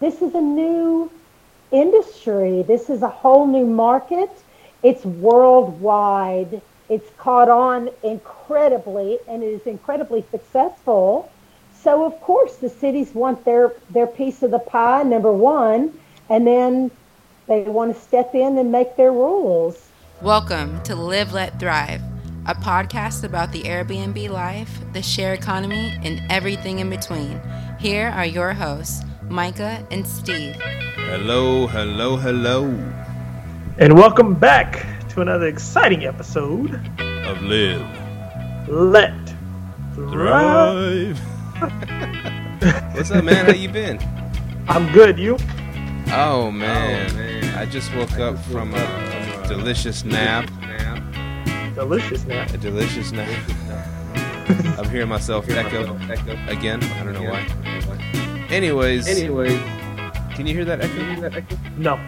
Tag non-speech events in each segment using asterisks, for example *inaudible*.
this is a new industry. This is a whole new market. It's worldwide. It's caught on incredibly and it is incredibly successful. So of course the cities want their, their piece of the pie, number one, and then they want to step in and make their rules. Welcome to Live Let Thrive, a podcast about the Airbnb life, the share economy, and everything in between. Here are your hosts, Micah and Steve. Hello, hello, hello And welcome back to another exciting episode of Live Let Thrive. Thrive. What's up, man? How you been? *laughs* I'm good. You? Oh man, I just woke up from a delicious nap. Delicious nap. A delicious nap. I'm hearing myself echo, echo again. I don't know why. Anyways, Anyways, can you hear that echo? No.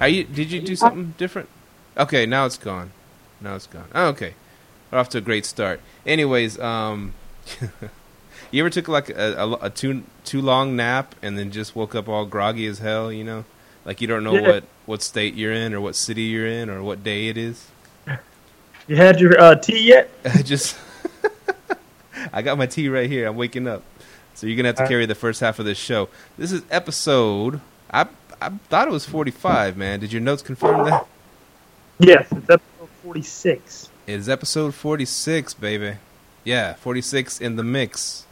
Are you? Did you do something different? Okay, now it's gone. Now it's gone. Oh, okay, we're off to a great start. Anyways, um, *laughs* you ever took like a, a, a too too long nap and then just woke up all groggy as hell? You know, like you don't know Yeah. what what state you're in or what city you're in or what day it is. *laughs* You had your uh, tea yet? I *laughs* just I got my tea right here. I'm waking up. So you're gonna have to carry the first half of this show. This is episode. I I thought it was 45, man. Did your notes confirm that? Yes, it's episode 46. It is episode 46, baby. Yeah, 46 in the mix.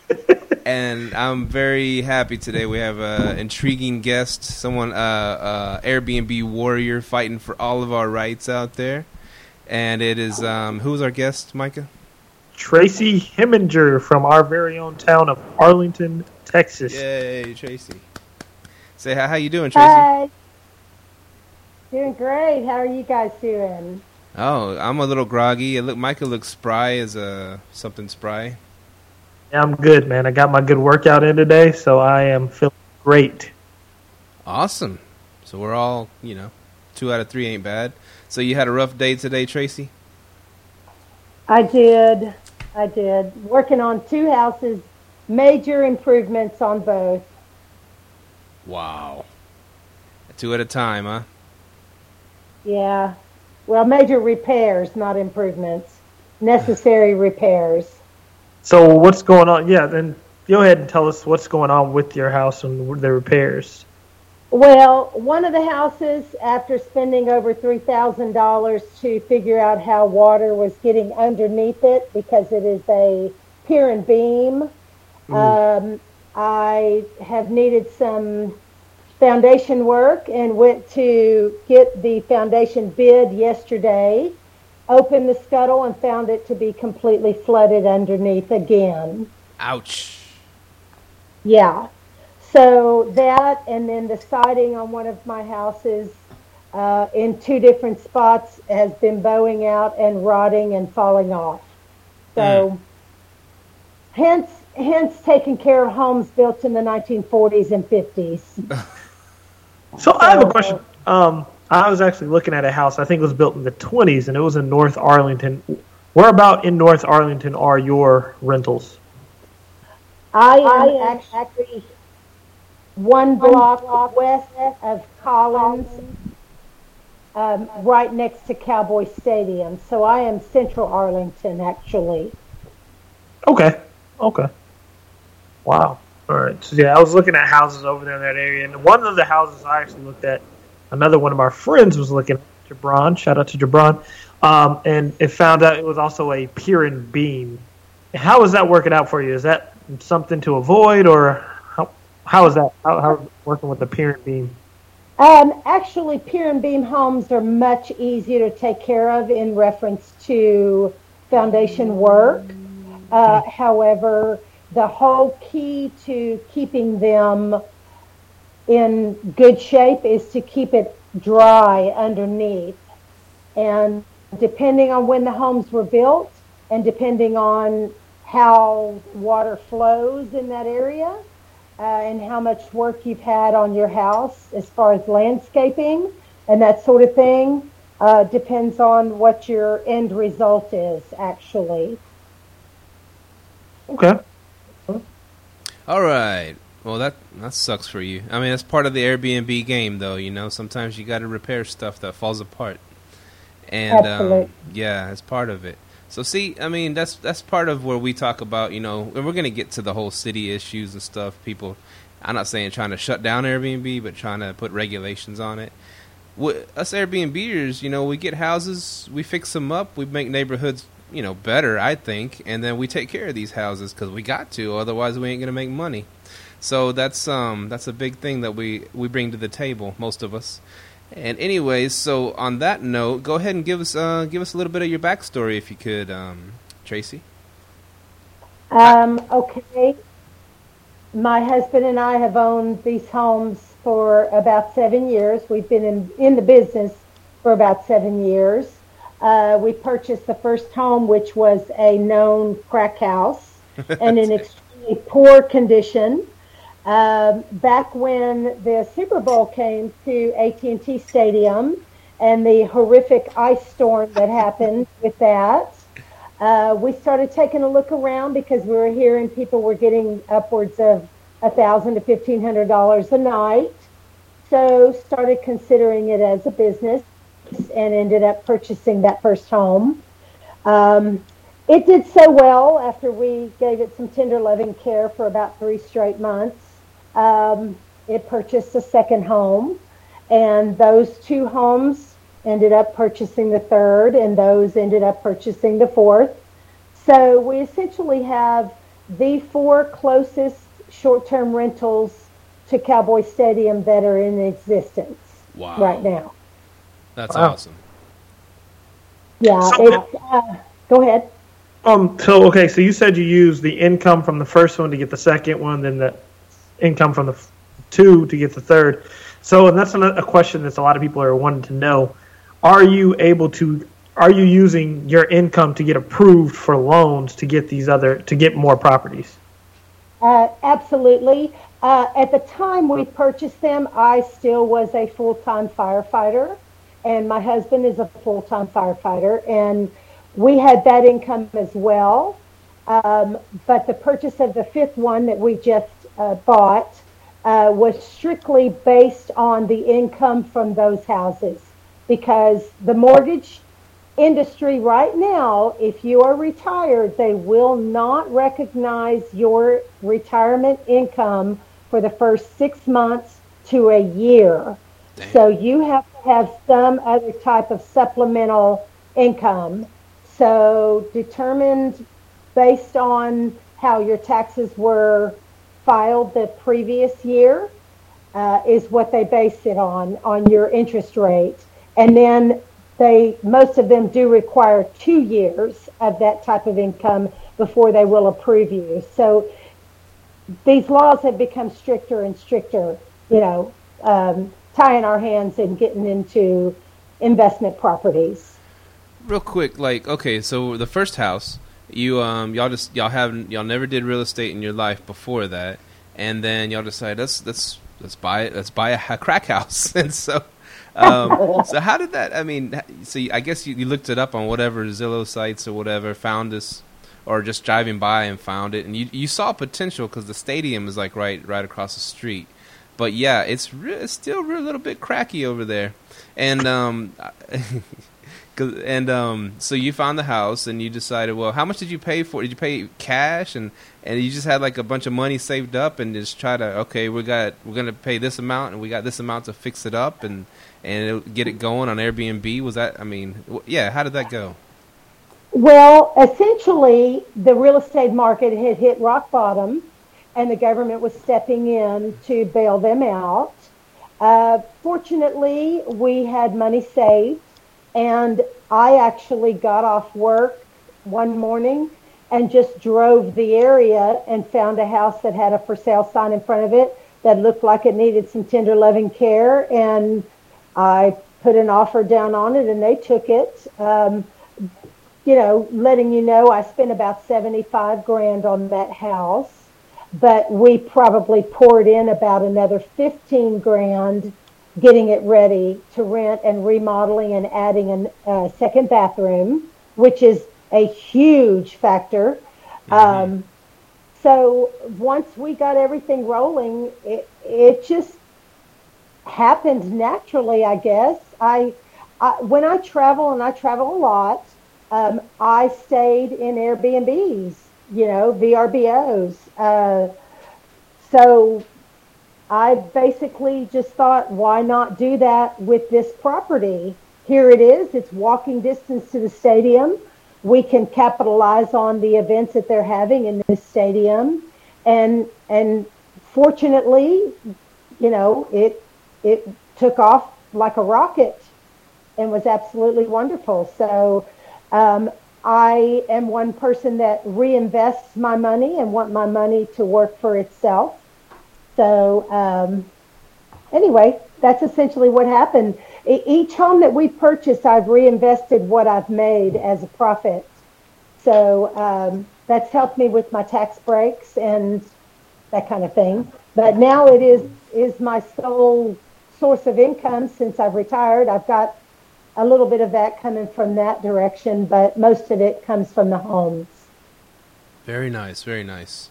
*laughs* and I'm very happy today. We have an intriguing guest, someone, uh, uh, Airbnb warrior, fighting for all of our rights out there. And it is, um, who's our guest, Micah? Tracy Heminger from our very own town of Arlington, Texas. Yay, Tracy. Say hi. How you doing, Tracy? Hi. Doing great. How are you guys doing? Oh, I'm a little groggy. It look, Micah looks spry as a something spry. Yeah, I'm good, man. I got my good workout in today, so I am feeling great. Awesome. So we're all, you know, two out of three ain't bad. So you had a rough day today, Tracy? I did. I did. Working on two houses, major improvements on both. Wow. Two at a time, huh? Yeah. Well, major repairs, not improvements. Necessary *laughs* repairs. So what's going on? Yeah, then go ahead and tell us what's going on with your house and the repairs. Well, one of the houses, after spending over $3,000 to figure out how water was getting underneath it because it is a pier and beam, um, I have needed some foundation work and went to get the foundation bid yesterday, opened the scuttle and found it to be completely flooded underneath again. Ouch. Yeah. So that, and then the siding on one of my houses uh, in two different spots has been bowing out and rotting and falling off. So, hence, hence taking care of homes built in the 1940s and 50s. So I have a question. Um, I was actually looking at a house. I think it was built in the 20s, and it was in North Arlington. Where about in North Arlington are your rentals? I am actually one block west of Collins, um, right next to Cowboy Stadium. So I am Central Arlington, actually. Okay. Okay. Wow. All right. So yeah, I was looking at houses over there in that area, and one of the houses I actually looked at, another one of our friends was looking at Jabron. Shout out to Jabron. Um, and it found out it was also a pier and beam. How is that working out for you? Is that something to avoid, or how is that? How, how working with the pier and beam? Um, actually, pier and beam homes are much easier to take care of in reference to foundation work. Uh, however, the whole key to keeping them in good shape is to keep it dry underneath. And depending on when the homes were built and depending on how water flows in that area, uh, and how much work you've had on your house as far as landscaping and that sort of thing uh, depends on what your end result is, actually. Okay. All right. Well, that that sucks for you. I mean, that's part of the Airbnb game, though. You know, sometimes you got to repair stuff that falls apart, and um, yeah, it's part of it. So, see, I mean, that's that's part of where we talk about, you know, and we're gonna get to the whole city issues and stuff. People, I'm not saying trying to shut down Airbnb, but trying to put regulations on it. us Airbnbers, you know, we get houses, we fix them up, we make neighborhoods, you know, better, I think, and then we take care of these houses because we got to. Otherwise, we ain't gonna make money. So that's um that's a big thing that we we bring to the table, most of us. And anyways, so on that note, go ahead and give us uh give us a little bit of your backstory if you could, um, Tracy. Um, okay. My husband and I have owned these homes for about seven years. We've been in, in the business for about seven years. Uh, we purchased the first home, which was a known crack house *laughs* and in extremely poor condition. Um, back when the Super Bowl came to AT&T Stadium and the horrific ice storm that happened with that, uh, we started taking a look around because we were hearing people were getting upwards of a thousand to fifteen hundred dollars a night. So started considering it as a business and ended up purchasing that first home. Um, it did so well after we gave it some tender loving care for about three straight months um, it purchased a second home, and those two homes ended up purchasing the third, and those ended up purchasing the fourth. So we essentially have the four closest short-term rentals to Cowboy Stadium that are in existence wow. right now. That's wow. awesome. Yeah. So, uh, go ahead. Um. So okay. So you said you used the income from the first one to get the second one, then the income from the two to get the third. So, and that's a question that a lot of people are wanting to know. Are you able to? Are you using your income to get approved for loans to get these other to get more properties? Uh, absolutely. Uh, at the time we purchased them, I still was a full time firefighter, and my husband is a full time firefighter, and we had that income as well. Um, but the purchase of the fifth one that we just uh, bought uh, was strictly based on the income from those houses because the mortgage industry right now, if you are retired, they will not recognize your retirement income for the first six months to a year. Dang. So you have to have some other type of supplemental income. So determined based on how your taxes were filed the previous year uh, is what they base it on, on your interest rate. And then they, most of them do require two years of that type of income before they will approve you. So these laws have become stricter and stricter, you know, um, tying our hands and getting into investment properties. Real quick, like, okay, so the first house, you um y'all just y'all haven't y'all never did real estate in your life before that, and then y'all decide let's let's let's buy it let's buy a, crack house, *laughs* and so. Um, *laughs* so how did that? I mean, so I guess you, you looked it up on whatever Zillow sites or whatever, found this, or just driving by and found it, and you you saw potential because the stadium is like right right across the street. But yeah, it's re- it's still a little bit cracky over there, and um, *laughs* and um, so you found the house and you decided, well, how much did you pay for? It? Did you pay cash and and you just had like a bunch of money saved up and just try to okay, we got we're gonna pay this amount and we got this amount to fix it up and and get it going on Airbnb. Was that? I mean, yeah. How did that go? Well, essentially, the real estate market had hit rock bottom, and the government was stepping in to bail them out. Uh, fortunately, we had money saved and I actually got off work one morning and just drove the area and found a house that had a for sale sign in front of it that looked like it needed some tender loving care. And I put an offer down on it and they took it. Um, you know, letting you know I spent about 75 grand on that house, but we probably poured in about another 15 grand getting it ready to rent and remodeling and adding a uh, second bathroom, which is a huge factor. Mm-hmm. Um, so once we got everything rolling, it, it just happened naturally, I guess. I, I when I travel and I travel a lot, um, I stayed in Airbnbs, you know, VRBOs. Uh, so I basically just thought, why not do that with this property? Here it is. It's walking distance to the stadium. We can capitalize on the events that they're having in this stadium, and and fortunately, you know, it it took off like a rocket and was absolutely wonderful. So um, I am one person that reinvests my money and want my money to work for itself. So um, anyway, that's essentially what happened. each home that we purchased, I've reinvested what I've made as a profit. So um, that's helped me with my tax breaks and that kind of thing. But now it is is my sole source of income since I've retired. I've got a little bit of that coming from that direction, but most of it comes from the homes. Very nice, very nice.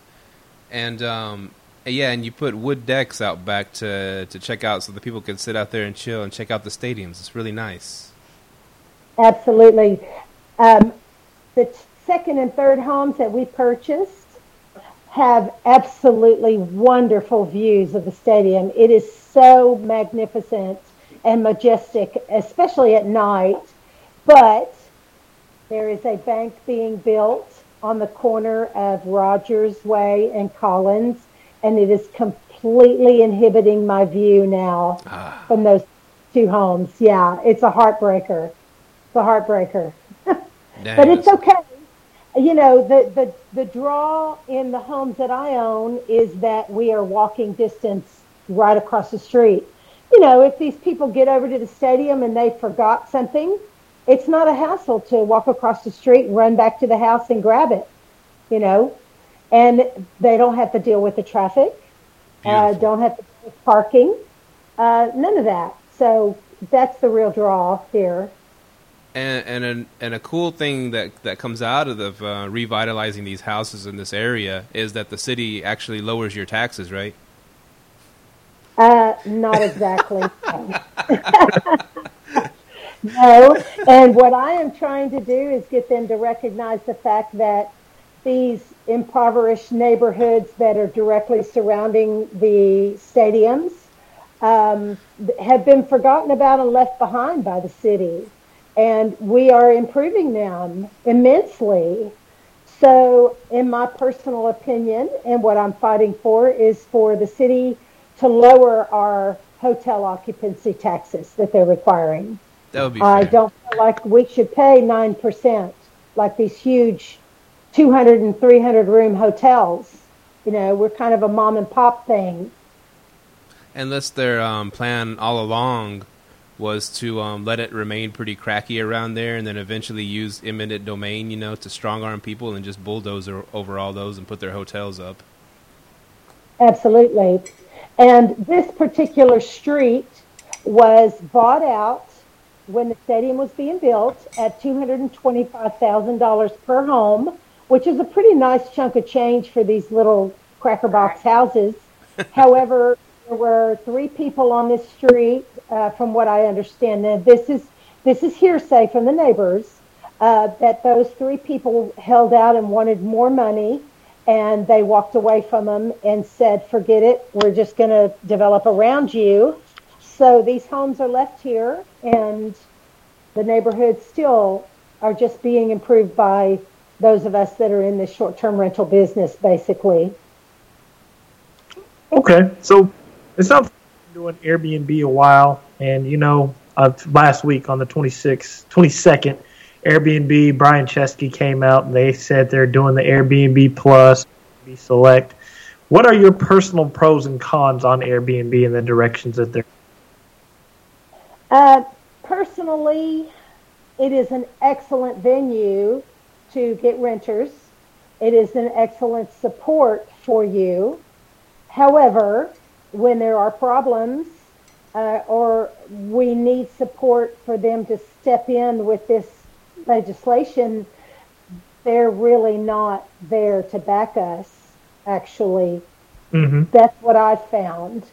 And um, yeah, and you put wood decks out back to to check out so the people can sit out there and chill and check out the stadiums. It's really nice. Absolutely. Um, the second and third homes that we purchased have absolutely wonderful views of the stadium. It is so magnificent and majestic, especially at night. But there is a bank being built on the corner of Rogers Way and Collins, and it is completely inhibiting my view now ah. from those two homes. Yeah, it's a heartbreaker. It's a heartbreaker. *laughs* but it's okay. You know, the, the, the draw in the homes that I own is that we are walking distance right across the street. You know, if these people get over to the stadium and they forgot something, it's not a hassle to walk across the street and run back to the house and grab it, you know, and they don't have to deal with the traffic, uh, don't have to deal with parking, uh, none of that. So that's the real draw here. And and a, and a cool thing that that comes out of the, uh, revitalizing these houses in this area is that the city actually lowers your taxes, right? Uh, not exactly. *laughs* *laughs* no. And what I am trying to do is get them to recognize the fact that these impoverished neighborhoods that are directly surrounding the stadiums um, have been forgotten about and left behind by the city. And we are improving them immensely. So, in my personal opinion, and what I'm fighting for is for the city to lower our hotel occupancy taxes that they're requiring. That would be. I don't feel like we should pay nine percent like these huge 200 and 300 room hotels. You know, we're kind of a mom and pop thing. Unless their um, plan all along was to um, let it remain pretty cracky around there, and then eventually use eminent domain, you know, to strong arm people and just bulldoze over all those and put their hotels up. Absolutely. And this particular street was bought out when the stadium was being built at $225,000 per home, which is a pretty nice chunk of change for these little cracker box houses. *laughs* However, there were three people on this street, uh, from what I understand. Now, this is this is hearsay from the neighbors uh, that those three people held out and wanted more money and they walked away from them and said, forget it, we're just going to develop around you. So these homes are left here, and the neighborhoods still are just being improved by those of us that are in the short term rental business, basically. Okay, so it sounds like doing Airbnb a while, and you know, uh, last week on the 26th, 22nd, Airbnb, Brian Chesky came out and they said they're doing the Airbnb Plus, Airbnb Select. What are your personal pros and cons on Airbnb and the directions that they're? Uh, personally, it is an excellent venue to get renters. It is an excellent support for you. However, when there are problems uh, or we need support for them to step in with this legislation, they're really not there to back us. actually. Mm-hmm. That's what I found.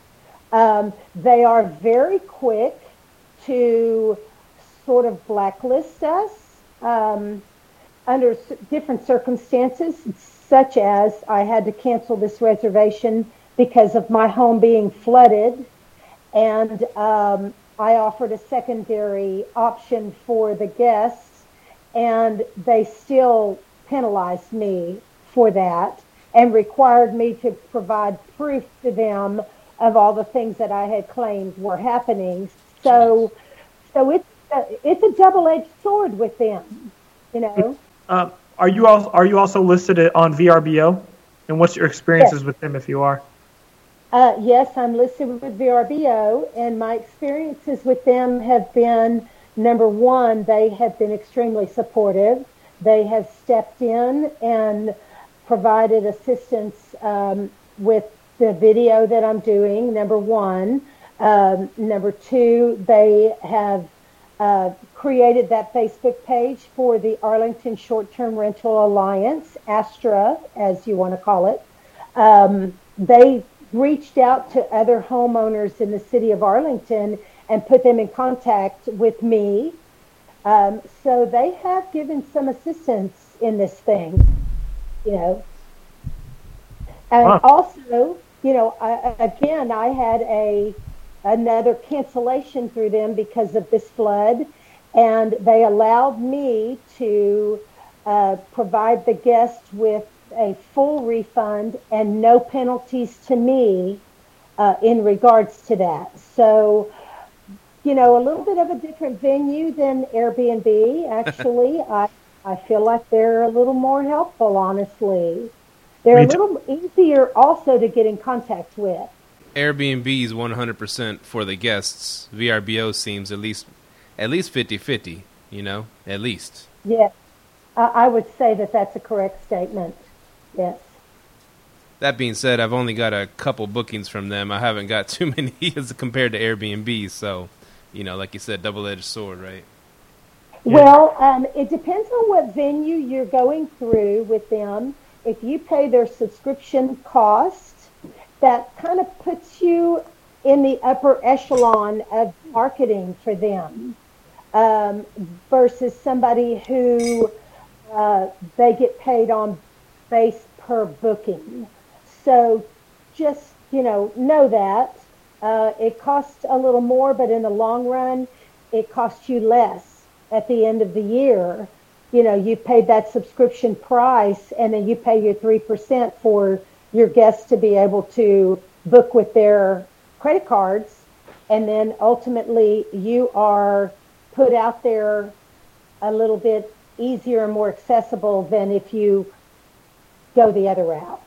Um, they are very quick to sort of blacklist us um, under different circumstances, such as I had to cancel this reservation because of my home being flooded, and um, I offered a secondary option for the guests, and they still penalized me for that and required me to provide proof to them of all the things that I had claimed were happening. So, so it's a, it's a double-edged sword with them, you know. Um, are you all are you also listed on VRBO? And what's your experiences with them if you are? Uh, yes, I'm listed with VRBO, and my experiences with them have been number one, they have been extremely supportive. They have stepped in and provided assistance um, with the video that I'm doing, number one. Um, number two, they have uh, created that Facebook page for the Arlington Short Term Rental Alliance, ASTRA, as you want to call it. Um, they reached out to other homeowners in the city of Arlington and put them in contact with me. Um, so they have given some assistance in this thing, you know. And Wow. also, you know, I, again, I had a another cancellation through them because of this flood, and they allowed me to uh, provide the guest with a full refund and no penalties to me uh, in regards to that. So, you know, a little bit of a different venue than Airbnb. Actually, *laughs* I I feel like they're a little more helpful. Honestly, they're Me a little easier also to get in contact with. Airbnb is 100% for the guests. VRBO seems at least at least 50-50, you know, at least. Yes, I, I would say that that's a correct statement. Yes. That being said, I've only got a couple bookings from them. I haven't got *laughs* too many as compared to Airbnb, so, you know, like you said, double-edged sword, right? Well, um, it depends on what venue you're going through with them. If you pay their subscription cost, that kind of puts you in the upper echelon of marketing for them um, versus somebody who uh, they get paid on base per booking. So just, you know, know that. Uh, it costs a little more, but in the long run, it costs you less at the end of the year. You know, you paid that subscription price and then you pay your 3% for your guests to be able to book with their credit cards. And then ultimately you are put out there a little bit easier and more accessible than if you go the other route.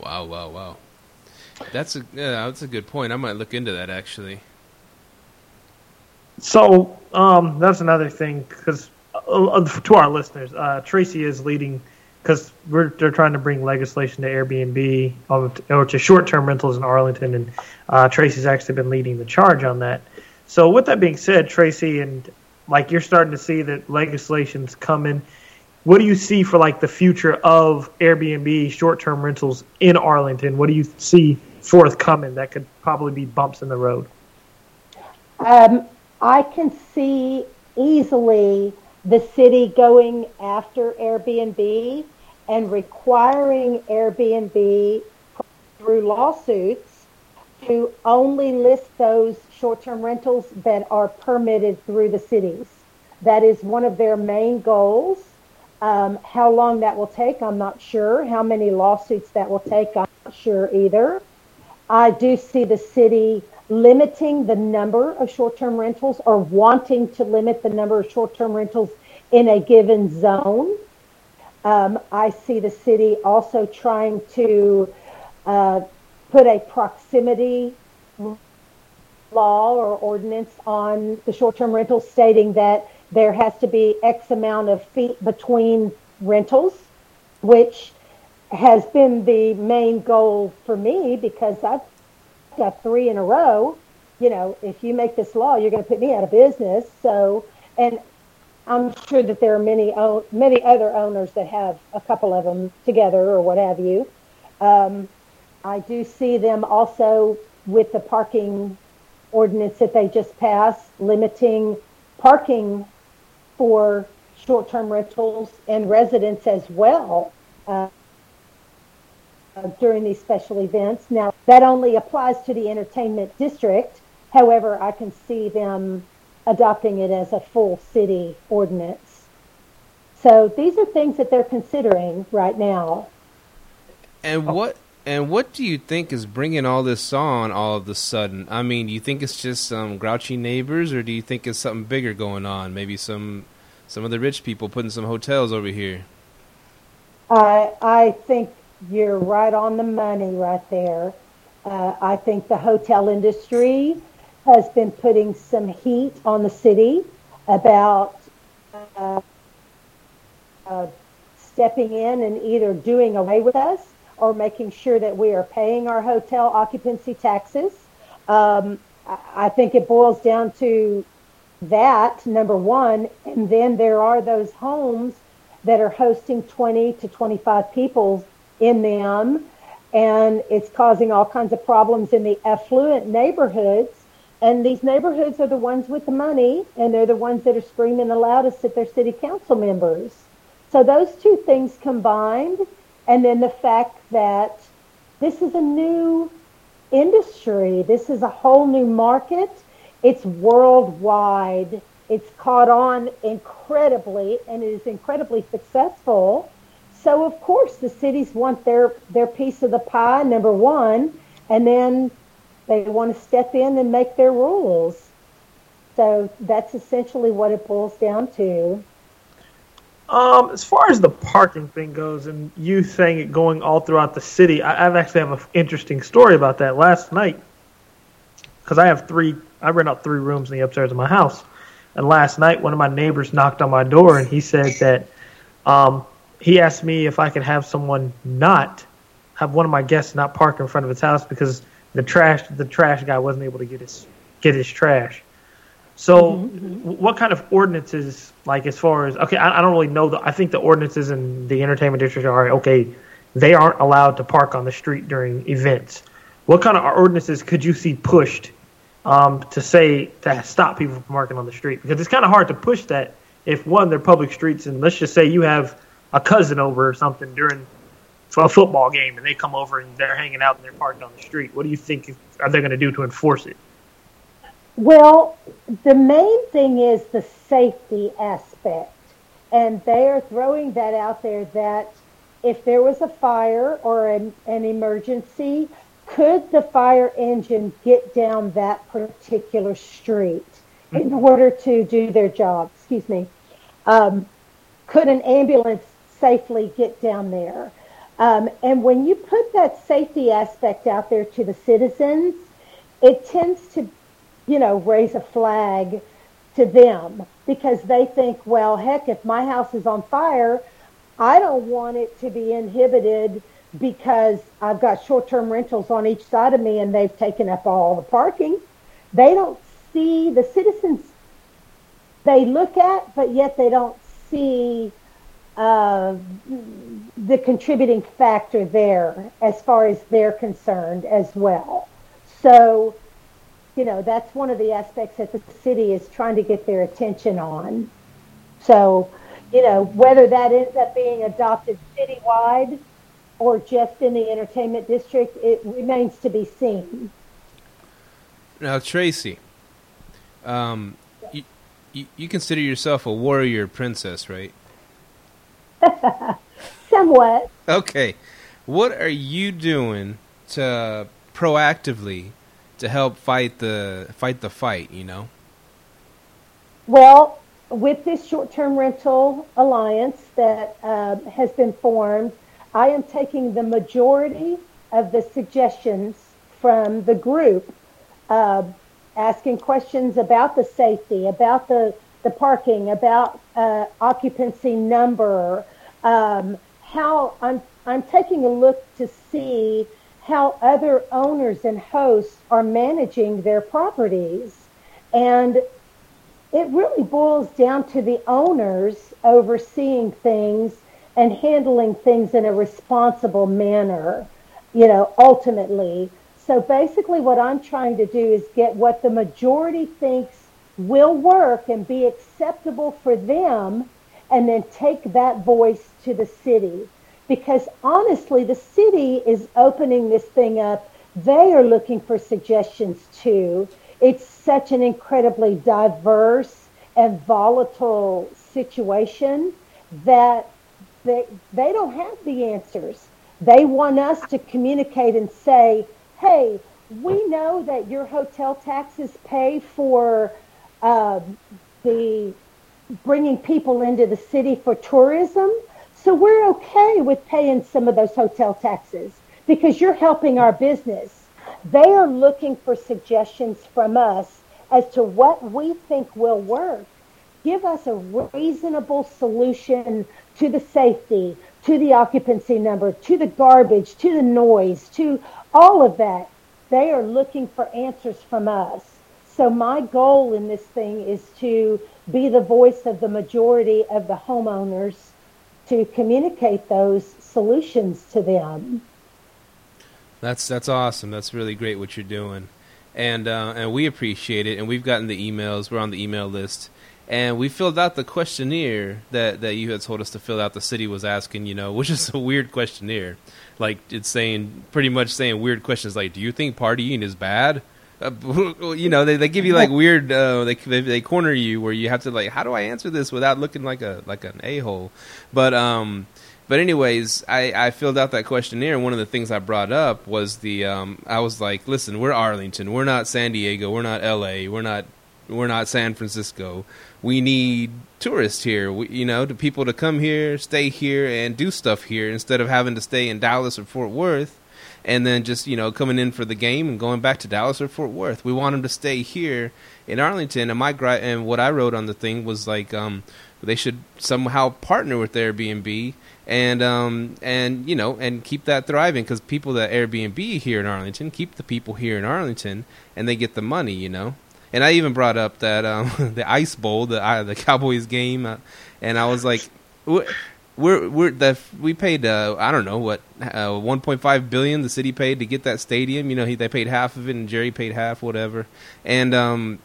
Wow, wow, wow. That's a yeah, that's a good point. I might look into that actually. So um, that's another thing because uh, to our listeners, uh, Tracy is leading because we're they're trying to bring legislation to Airbnb or to short-term rentals in Arlington, and uh, Tracy's actually been leading the charge on that. So with that being said, Tracy, and like you're starting to see that legislation's coming. What do you see for like the future of Airbnb short-term rentals in Arlington? What do you see forthcoming that could probably be bumps in the road? Um, I can see easily the city going after Airbnb and requiring Airbnb through lawsuits to only list those short-term rentals that are permitted through the cities. That is one of their main goals. Um, how long that will take, I'm not sure. How many lawsuits that will take, I'm not sure either. I do see the city limiting the number of short-term rentals or wanting to limit the number of short-term rentals in a given zone. Um, I see the city also trying to uh, put a proximity law or ordinance on the short-term rentals stating that there has to be X amount of feet between rentals, which has been the main goal for me because I've got three in a row. You know, if you make this law, you're going to put me out of business. So, and I'm sure that there are many many other owners that have a couple of them together or what have you. Um, I do see them also with the parking ordinance that they just passed, limiting parking for short-term rentals and residents as well uh, Uh, during these special events. Now, that only applies to the entertainment district. However, I can see them adopting it as a full city ordinance. So these are things that they're considering right now. And oh. what and what do you think is bringing all this on all of a sudden? I mean, do you think it's just some grouchy neighbors, or do you think it's something bigger going on? Maybe some some of the rich people putting some hotels over here. I I think you're right on the money right there. Uh, I think the hotel industry has been putting some heat on the city about uh, uh, stepping in and either doing away with us or making sure that we are paying our hotel occupancy taxes. Um, I think it boils down to that, number one. And then there are those homes that are hosting 20 to 25 people in them. And it's causing all kinds of problems in the affluent neighborhoods. And these neighborhoods are the ones with the money, and they're the ones that are screaming the loudest at their city council members. So those two things combined and then the fact that this is a new industry, this is a whole new market. It's worldwide. It's caught on incredibly and it is incredibly successful. So of course the cities want their, their piece of the pie, number one, and then they want to step in and make their rules. So that's essentially what it boils down to. Um, as far as the parking thing goes, and you saying it going all throughout the city, I, I've actually have an interesting story about that last night. Because I have three, I rent out three rooms in the upstairs of my house, and last night one of my neighbors knocked on my door and he said that um, he asked me if I could have someone not have one of my guests not park in front of his house because the trash the trash guy wasn't able to get his get his trash. So, mm-hmm, mm-hmm. what kind of ordinances, like as far as okay, I, I don't really know. The, I think the ordinances in the entertainment district are okay. They aren't allowed to park on the street during events. What kind of ordinances could you see pushed um, to say to stop people from parking on the street? Because it's kind of hard to push that if one they're public streets, and let's just say you have a cousin over or something during a football game, and they come over and they're hanging out and they're parked on the street. What do you think are they going to do to enforce it? Well, the main thing is the safety aspect. And they are throwing that out there that if there was a fire or an, an emergency, could the fire engine get down that particular street in order to do their job? Excuse me. Um, could an ambulance safely get down there? Um, and when you put that safety aspect out there to the citizens, it tends to you know, raise a flag to them because they think, well, heck, if my house is on fire, I don't want it to be inhibited because I've got short-term rentals on each side of me and they've taken up all the parking. They don't see the citizens they look at, but yet they don't see uh, the contributing factor there as far as they're concerned as well. So you know, that's one of the aspects that the city is trying to get their attention on. So, you know, whether that ends up being adopted citywide or just in the entertainment district, it remains to be seen. Now, Tracy, um, you, you, you consider yourself a warrior princess, right? *laughs* Somewhat. Okay. What are you doing to proactively to help fight the fight the fight, you know? Well, with this short-term rental alliance that uh, has been formed, I am taking the majority of the suggestions from the group, uh, asking questions about the safety, about the the parking, about uh, occupancy number. Um, how I'm I'm taking a look to see how other owners and hosts are managing their properties. And it really boils down to the owners overseeing things and handling things in a responsible manner, you know, ultimately. So basically, what I'm trying to do is get what the majority thinks will work and be acceptable for them, and then take that voice to the city. Because honestly, the city is opening this thing up. They are looking for suggestions too. It's such an incredibly diverse and volatile situation that they, they don't have the answers. They want us to communicate and say, hey, we know that your hotel taxes pay for uh, the bringing people into the city for tourism. So we're okay with paying some of those hotel taxes because you're helping our business. They are looking for suggestions from us as to what we think will work. Give us a reasonable solution to the safety, to the occupancy number, to the garbage, to the noise, to all of that. They are looking for answers from us. So my goal in this thing is to be the voice of the majority of the homeowners to communicate those solutions to them. That's that's awesome. That's really great what you're doing, and uh, and we appreciate it. And we've gotten the emails. We're on the email list, and we filled out the questionnaire that that you had told us to fill out. The city was asking, you know, *laughs* which is a weird questionnaire. Like it's saying pretty much saying weird questions like, "Do you think partying is bad?" Uh, *laughs* you know, they, they give you like weird. Uh, they they corner you where you have to like, how do I answer this without looking like a like an a hole? But um, but anyways, I, I filled out that questionnaire. And one of the things I brought up was the um, I was like, listen, we're Arlington, we're not San Diego, we're not L.A., we're not we're not San Francisco. We need tourists here. We, you know, the people to come here, stay here, and do stuff here instead of having to stay in Dallas or Fort Worth and then just you know coming in for the game and going back to Dallas or Fort Worth. We want them to stay here in Arlington. And my and what I wrote on the thing was like um, they should somehow partner with Airbnb and um, and you know and keep that thriving because people that Airbnb here in Arlington keep the people here in Arlington and they get the money. You know. And I even brought up that um, *laughs* the Ice Bowl, the uh, the Cowboys game, uh, and I was like, we're we're the we paid uh, I don't know what uh, 1.5 billion the city paid to get that stadium. You know, he, they paid half of it, and Jerry paid half, whatever. And um,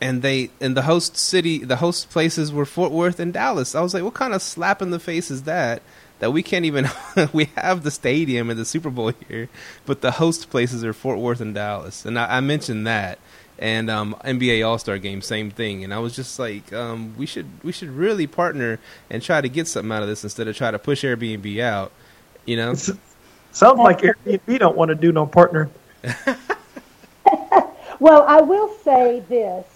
and they and the host city, the host places were Fort Worth and Dallas. I was like, what kind of slap in the face is that? That we can't even *laughs* we have the stadium and the Super Bowl here, but the host places are Fort Worth and Dallas. And I, I mentioned that and um, NBA All Star Game, same thing. And I was just like, um, we should we should really partner and try to get something out of this instead of try to push Airbnb out. You know, sounds like Airbnb don't want to do no partner. *laughs* well, I will say this: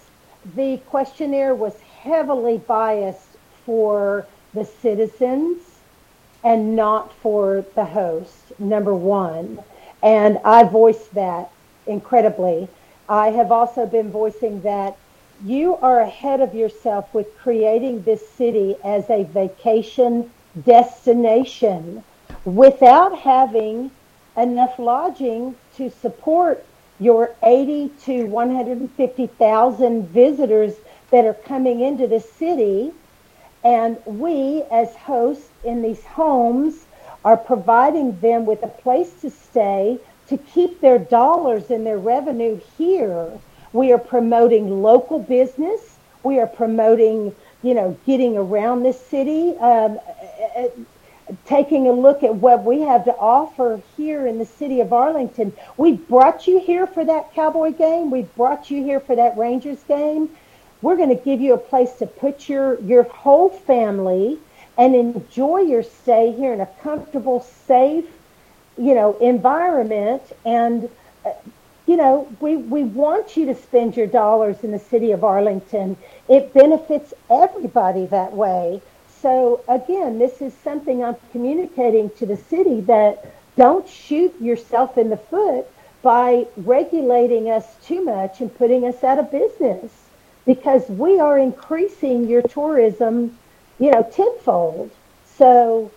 the questionnaire was heavily biased for the citizens and not for the host. Number one, and I voiced that incredibly. I have also been voicing that you are ahead of yourself with creating this city as a vacation destination without having enough lodging to support your 80 to 150,000 visitors that are coming into the city. And we, as hosts in these homes, are providing them with a place to stay to keep their dollars and their revenue here. We are promoting local business. We are promoting, you know, getting around this city, um, taking a look at what we have to offer here in the city of Arlington. We brought you here for that Cowboy game. We brought you here for that Rangers game. We're going to give you a place to put your, your whole family and enjoy your stay here in a comfortable, safe, you know, environment. And, you know, we, we want you to spend your dollars in the city of Arlington. It benefits everybody that way. So again, this is something I'm communicating to the city that don't shoot yourself in the foot by regulating us too much and putting us out of business because we are increasing your tourism, you know, tenfold. So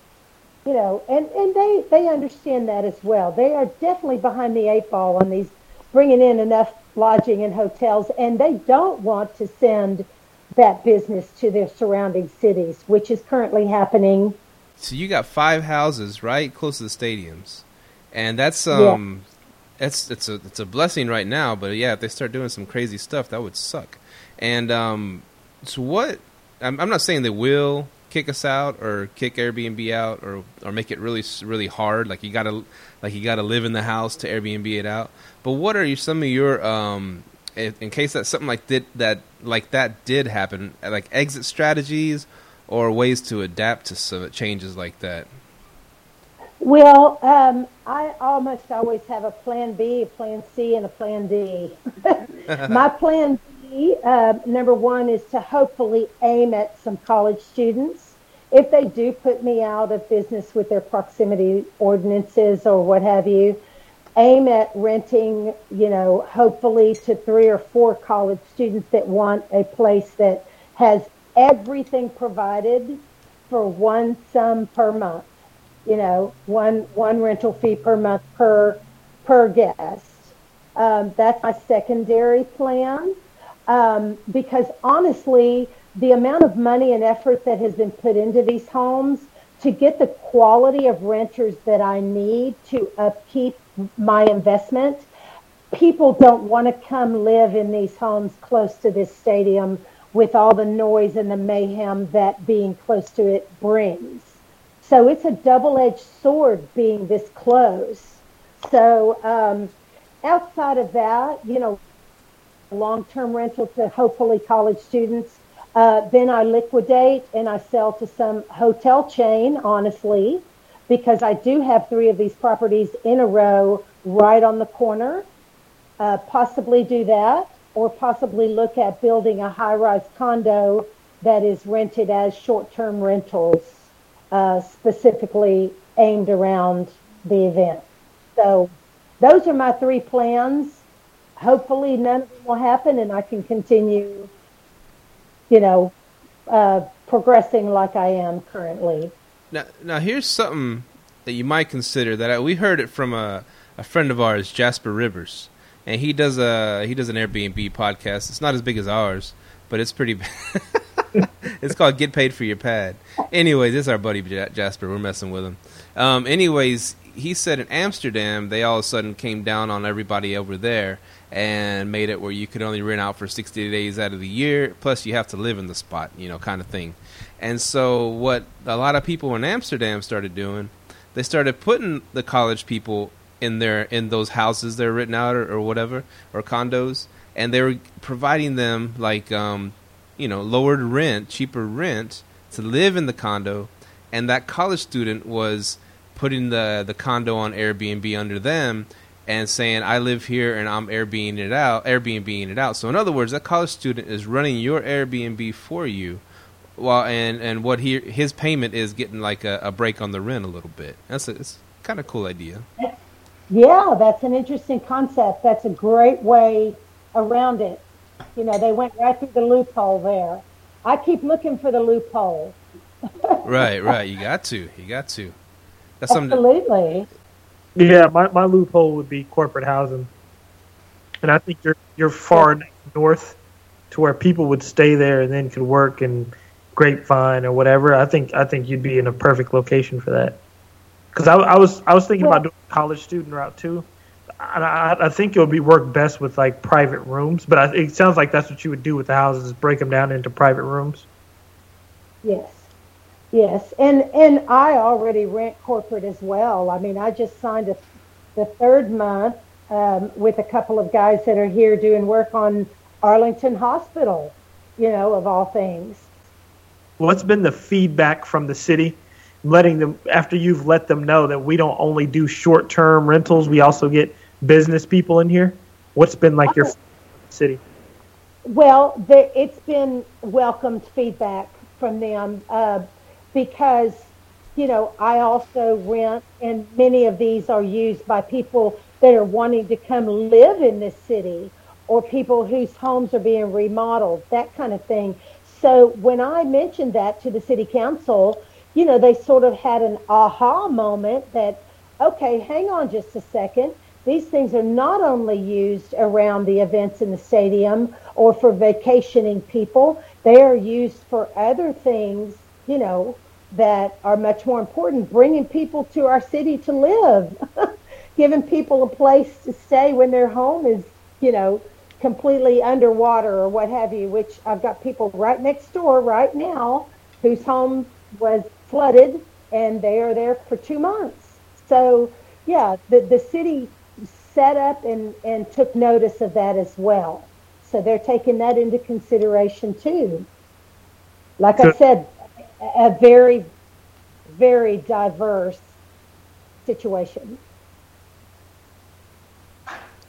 you know, and, and they, they understand that as well. They are definitely behind the eight ball on these bringing in enough lodging and hotels, and they don't want to send that business to their surrounding cities, which is currently happening. So you got five houses right close to the stadiums, and that's um, yeah. it's it's a it's a blessing right now. But yeah, if they start doing some crazy stuff, that would suck. And um, so what? I'm, I'm not saying they will kick us out or kick Airbnb out or or make it really really hard. Like you gotta like you gotta live in the house to Airbnb it out. But what are some of your um, in, in case that something like did that like that did happen, like exit strategies or ways to adapt to some changes like that? Well, um, I almost always have a plan B, a plan C, and a plan D. *laughs* My plan Uh, number one, is to hopefully aim at some college students. If they do put me out of business with their proximity ordinances or what have you, aim at renting, you know, hopefully to three or four college students that want a place that has everything provided for one sum per month. You know, one one rental fee per month per per guest. Um, that's my secondary plan um, because honestly, the amount of money and effort that has been put into these homes to get the quality of renters that I need to upkeep my investment, people don't want to come live in these homes close to this stadium with all the noise and the mayhem that being close to it brings. So it's a double-edged sword being this close. So um, outside of that, you know, long-term rental to hopefully college students. Uh, then I liquidate and I sell to some hotel chain, honestly, because I do have three of these properties in a row right on the corner. Uh, possibly do that, or possibly look at building a high-rise condo that is rented as short-term rentals, uh, specifically aimed around the event. So those are my three plans. Hopefully, none of them will happen, and I can continue, you know, uh, progressing like I am currently. Now, now here's something that you might consider that I, we heard it from a, a friend of ours, Jasper Ribbers, and he does a he does an Airbnb podcast. It's not as big as ours, but it's pretty. *laughs* it's called Get Paid for Your Pad. Anyways, is our buddy Jasper. We're messing with him. Um, anyways, he said in Amsterdam they all of a sudden came down on everybody over there and made it where you could only rent out for 60 days out of the year plus you have to live in the spot you know kind of thing. And so what a lot of people in amsterdam started doing they started putting the college people in their in those houses they're written out or, or whatever or condos and they were providing them like um, you know lowered rent cheaper rent to live in the condo. And that college student was putting the the condo on Airbnb under them and saying I live here and I'm Airbnb it out, Airbnb it out. So in other words, that college student is running your Airbnb for you, while and and what he his payment is getting like a, a break on the rent a little bit. That's a, it's kind of cool idea. Yeah, that's an interesting concept. That's a great way around it. You know, they went right through the loophole there. I keep looking for the loophole. *laughs* right, right. You got to. You got to. That's Absolutely. Yeah, my, my loophole would be corporate housing, and I think you're you're far yeah. north to where people would stay there and then could work in Grapevine or whatever. I think I think you'd be in a perfect location for that. Because I, I, was I was thinking about doing a college student route too. I, I, think it would be work best with like private rooms, but I, it sounds like that's what you would do with the houses: break them down into private rooms. Yes. Yes, and and I already rent corporate as well. I mean, I just signed a, the third month um, with a couple of guys that are here doing work on Arlington Hospital. You know, of all things. What's been the feedback from the city, letting them after you've let them know that we don't only do short-term rentals, we also get business people in here? What's been like your city? Well, the, it's been welcomed feedback from them. Uh, because, you know, I also rent, and many of these are used by people that are wanting to come live in this city or people whose homes are being remodeled, that kind of thing. So when I mentioned that to the city council, you know, they sort of had an aha moment that, okay, hang on just a second. these things are not only used around the events in the stadium or for vacationing people, they are used for other things, you know, that are much more important, bringing people to our city to live, *laughs* giving people a place to stay when their home is, you know, completely underwater or what have you, which I've got people right next door right now whose home was flooded and they are there for two months. So, yeah, the, the city set up and, and took notice of that as well. So they're taking that into consideration too. Like I said, a very, very diverse situation.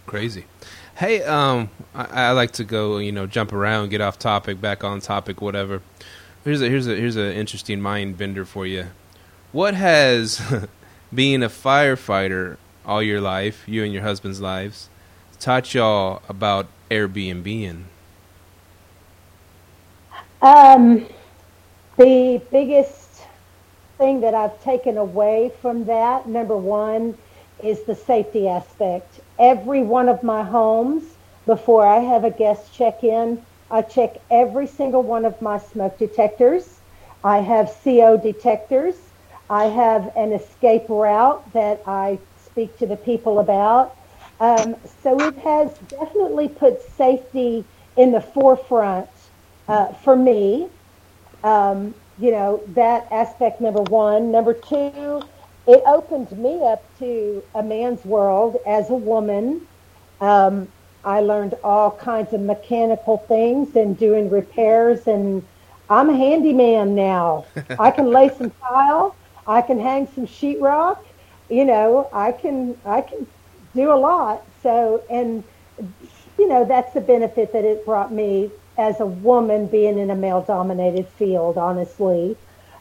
Crazy. Hey, um, I, I, like to go, you know, jump around, get off topic, back on topic, whatever. Here's a here's a here's an interesting mind bender for you. What has *laughs* being a firefighter all your life, you and your husband's lives, taught y'all about Airbnb? Um, the biggest thing that I've taken away from that, number one, is the safety aspect. Every one of my homes, before I have a guest check in, I check every single one of my smoke detectors. I have CO detectors. I have an escape route that I speak to the people about. Um, so it has definitely put safety in the forefront uh, for me um, you know, that aspect number one. Number two, it opened me up to a man's world as a woman. Um, I learned all kinds of mechanical things and doing repairs, and I'm a handyman now. I can lay some *laughs* tile, I can hang some sheetrock. You know, I can I can do a lot. So, and you know, that's the benefit that it brought me as a woman being in a male dominated field, honestly.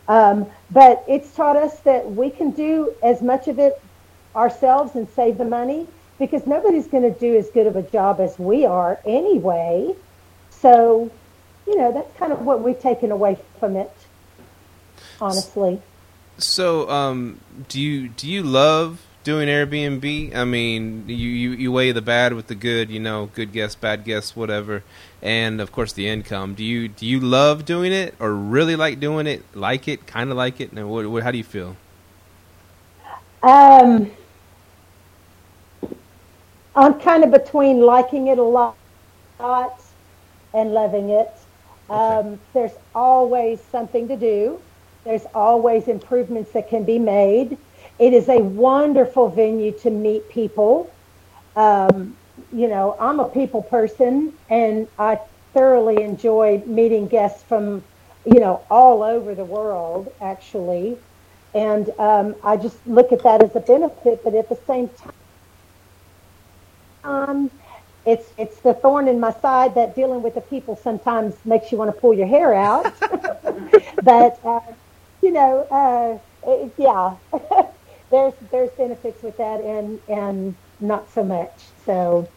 Um, but it's taught us that we can do as much of it ourselves and save the money because nobody's going to do as good of a job as we are anyway. So, you know, that's kind of what we've taken away from it, honestly. So, um, do you do you love doing Airbnb? I mean, you, you, you weigh the bad with the good, you know, good guess, bad guess, whatever, and of course the income. Do you do you love doing it, or really like doing it? Like it, kind of like it, and what, what, how do you feel? Um, I'm kind of between liking it a lot and loving it. Okay. Um, there's always something to do. There's always improvements that can be made. It is a wonderful venue to meet people. Um, you know, I'm a people person and I thoroughly enjoy meeting guests from, you know, all over the world, actually. And um, I just look at that as a benefit, but at the same time, it's it's the thorn in my side that dealing with the people sometimes makes you want to pull your hair out. *laughs* but uh, you know, uh, it, yeah, *laughs* there's there's benefits with that and and not so much. So,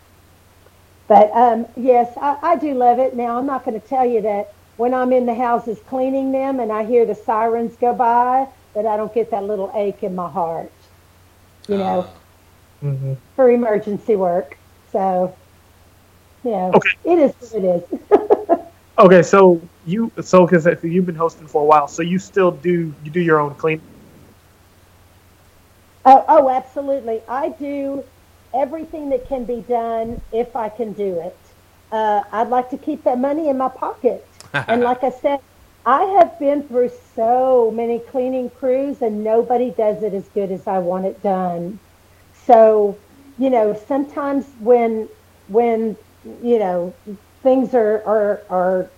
but um, yes, I, I do love it. Now I'm not going to tell you that when I'm in the houses cleaning them and I hear the sirens go by that I don't get that little ache in my heart. You know, mm-hmm. for emergency work. So, yeah, okay. it is what it is. *laughs* okay, so you so because you've been hosting for a while, so you still do you do your own cleaning Oh, oh, absolutely. I do everything that can be done if I can do it. Uh, I'd like to keep that money in my pocket. *laughs* and like I said, I have been through so many cleaning crews and nobody does it as good as I want it done. So, you know, sometimes when, when, you know, things are, are, are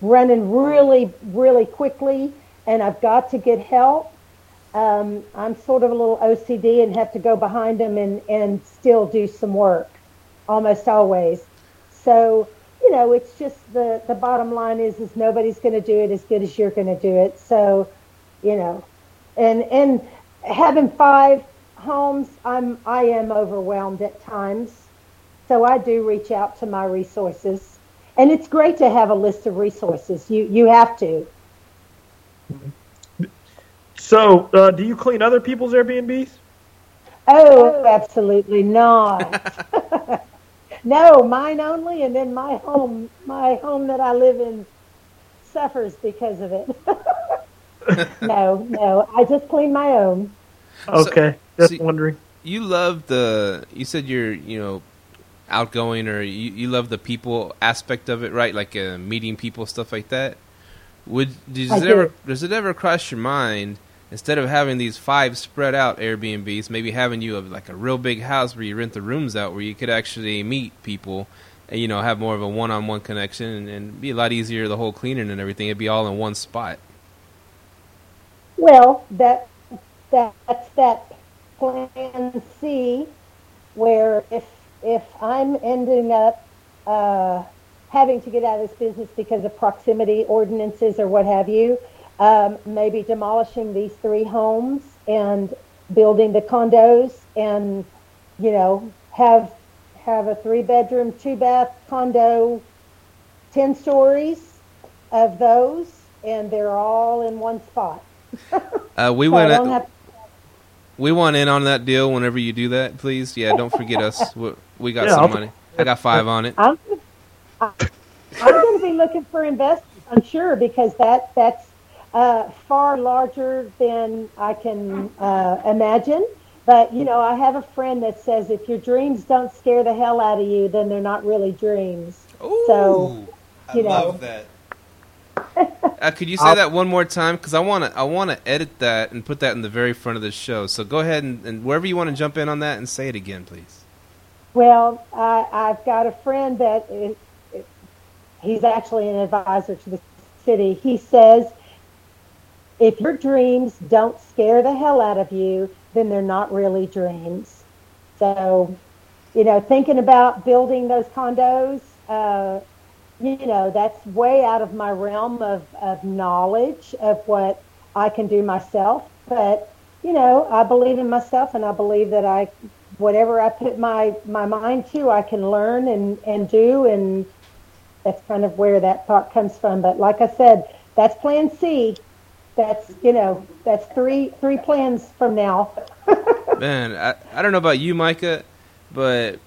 running really, really quickly and I've got to get help, um, I'm sort of a little OCD and have to go behind them and, and still do some work almost always. So, you know, it's just the, the bottom line is, is nobody's going to do it as good as you're going to do it. So, you know, and, and having five homes, I'm, I am overwhelmed at times. So I do reach out to my resources and it's great to have a list of resources. You, you have to. Mm-hmm. So, uh, do you clean other people's Airbnbs? Oh, absolutely not. *laughs* no, mine only, and then my home, my home that I live in, suffers because of it. *laughs* no, no, I just clean my own. Okay, So- just so- wondering. You love the. You said you're, you know, outgoing, or you, you love the people aspect of it, right? Like uh, meeting people, stuff like that. Would does I it do. ever does it ever cross your mind instead of having these five spread out Airbnbs, maybe having you a, like a real big house where you rent the rooms out, where you could actually meet people, and you know have more of a one on one connection, and, and be a lot easier the whole cleaning and everything. It'd be all in one spot. Well, that that's that plan C, where if if I'm ending up uh, having to get out of this business because of proximity ordinances or what have you, um, maybe demolishing these three homes and building the condos, and you know have have a three bedroom, two bath condo, ten stories of those, and they're all in one spot. *laughs* Uh, we So went. don't have We want in on that deal whenever you do that, please. Yeah, don't forget us. *laughs* We, we got Yeah, some I'll- money. I got five on it. I'm I'm going to be looking for investors, I'm sure, because that that's uh, far larger than I can uh, imagine. But you know, I have a friend that says if your dreams don't scare the hell out of you, then they're not really dreams. So, I you know. love that. Uh, could you say that one more time? Because I want to, I want to edit that and put that in the very front of the show. So go ahead and, and wherever you want to jump in on that and say it again, please. Well, I, I've got a friend that is, he's actually an advisor to the city. He says, if your dreams don't scare the hell out of you, then they're not really dreams. So, you know, thinking about building those condos, uh, you know, that's way out of my realm of, of knowledge of what I can do myself. But, you know, I believe in myself and I believe that I, whatever I put my, my mind to, I can learn and, and do. And that's kind of where that thought comes from. But like I said, that's plan C. That's, you know, that's three, three plans from now. *laughs* Man, I, I don't know about you, Micah, but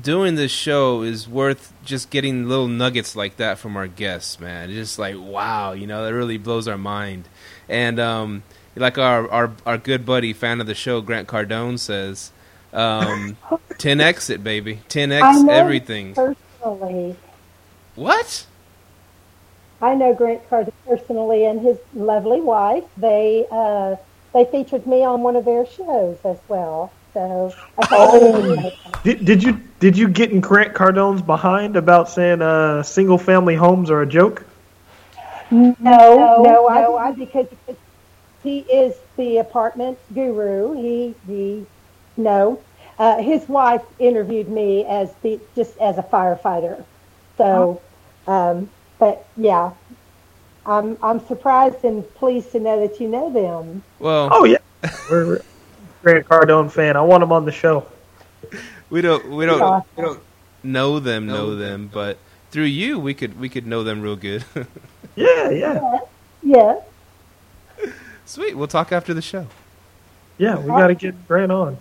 doing this show is worth just getting little nuggets like that from our guests, man. It's just like, wow, you know, that really blows our mind. And um, like our, our, our good buddy, fan of the show, Grant Cardone says, um, *laughs* 10x it, baby. 10x I know everything. Personally, What? I know Grant Cardone personally and his lovely wife. They uh, they featured me on one of their shows as well. So I Oh. Did, did you did you get in Grant Cardone's behind about saying uh, single family homes are a joke? no, no, I, I because he is the apartment guru. He he no. Uh, his wife interviewed me as the just as a firefighter. So, um, but yeah, I'm I'm surprised and pleased to know that you know them. Well, Oh yeah, *laughs* we're, we're Grant Cardone fan. I want him on the show. we don't we don't Awesome. we don't know them know them, but through you we could we could know them real good. *laughs* Yeah, yeah, Yeah. Sweet, we'll talk after the show. yeah. We got to get Grant on.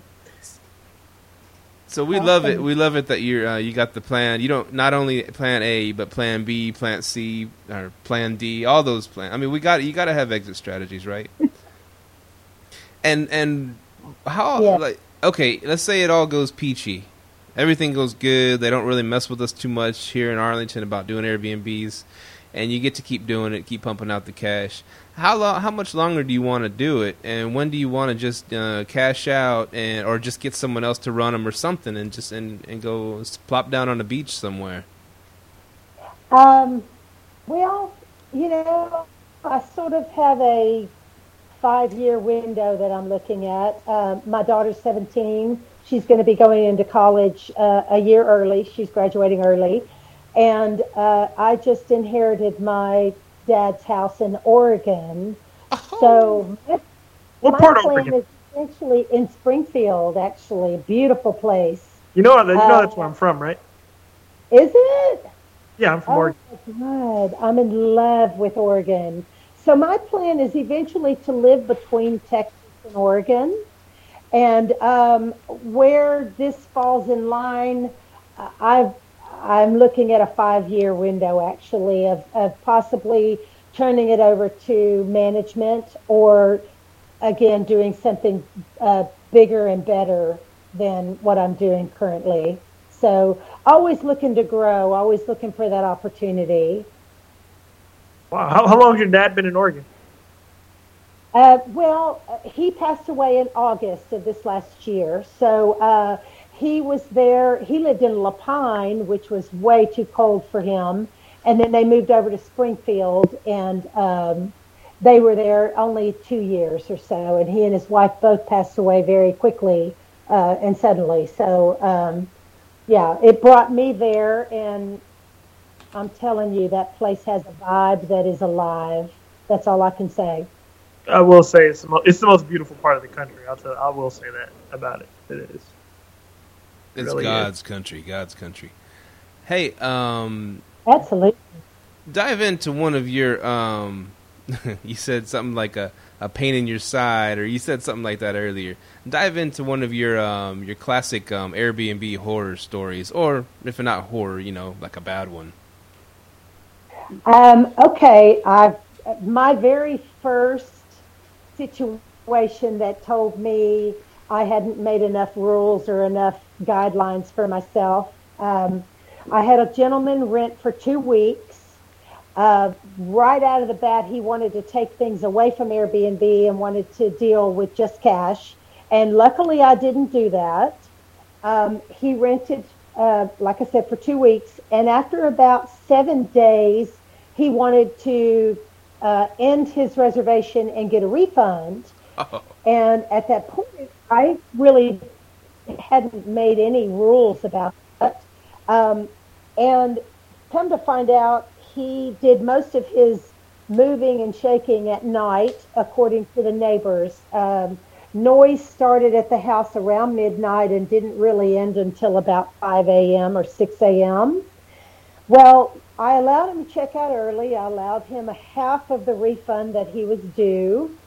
So we love it. We love it that you're uh, you got the plan. You don't not only plan A but plan B, plan C, or plan D. All those plans. I mean, we got you got to have exit strategies, right? *laughs* and and how Yeah. like okay, let's say it all goes peachy. Everything goes good. They don't really mess with us too much here in Arlington about doing Airbnbs, and you get to keep doing it, keep pumping out the cash. How long? How much longer do you want to do it, and when do you want to just uh, cash out, and or just get someone else to run them or something, and just and, and go plop down on a beach somewhere? Um, well, you know, I sort of have a five year window that I'm looking at. Um, my daughter's 17. She's going to be going into college uh, a year early. She's graduating early. And uh, I just inherited my dad's house in Oregon. So my, What my part of Oregon? is essentially in Springfield, actually. A beautiful place. You know, you know Uh, that's where I'm from, right? Is it? Yeah, I'm from Oh, Oregon. God. I'm in love with Oregon. So my plan is eventually to live between Texas and Oregon And um, where this falls in line, uh, I've, I'm looking at a five year window actually of, of possibly turning it over to management or again doing something uh, bigger and better than what I'm doing currently. So always looking to grow, always looking for that opportunity. Wow. How, how long has your dad been in Oregon? Uh, well, he passed away in August of this last year. So uh, he was there. He lived in La Pine, which was way too cold for him. And then they moved over to Springfield, and um, they were there only two years or so. And he and his wife both passed away very quickly uh, and suddenly. So, um, yeah, it brought me there, and I'm telling you, that place has a vibe that is alive. That's all I can say. I will say it's the, it's the most beautiful part of the country. I'll tell, I will say that about it. It is. It's really God's country, God's country. Hey, um, Absolutely. dive into one of your um *laughs* you said something like a, a pain in your side or you said something like that earlier dive into one of your um your classic um airbnb horror stories or if not horror you know like a bad one Um, okay, I've my very first situation that told me I hadn't made enough rules or enough guidelines for myself. Um, I had a gentleman rent for two weeks. Uh, right out of the bat, he wanted to take things away from Airbnb and wanted to deal with just cash. And luckily, I didn't do that. Um, he rented, uh, like I said, for two weeks. And after about seven days, he wanted to uh, end his reservation and get a refund. oh, *laughs* And at that point, I really hadn't made any rules about that. Um, and come to find out, he did most of his moving and shaking at night, according to the neighbors. Um, noise started at the house around midnight and didn't really end until about 5 a.m. or 6 a.m. Well, I allowed him to check out early. I allowed him a half of the refund that he was due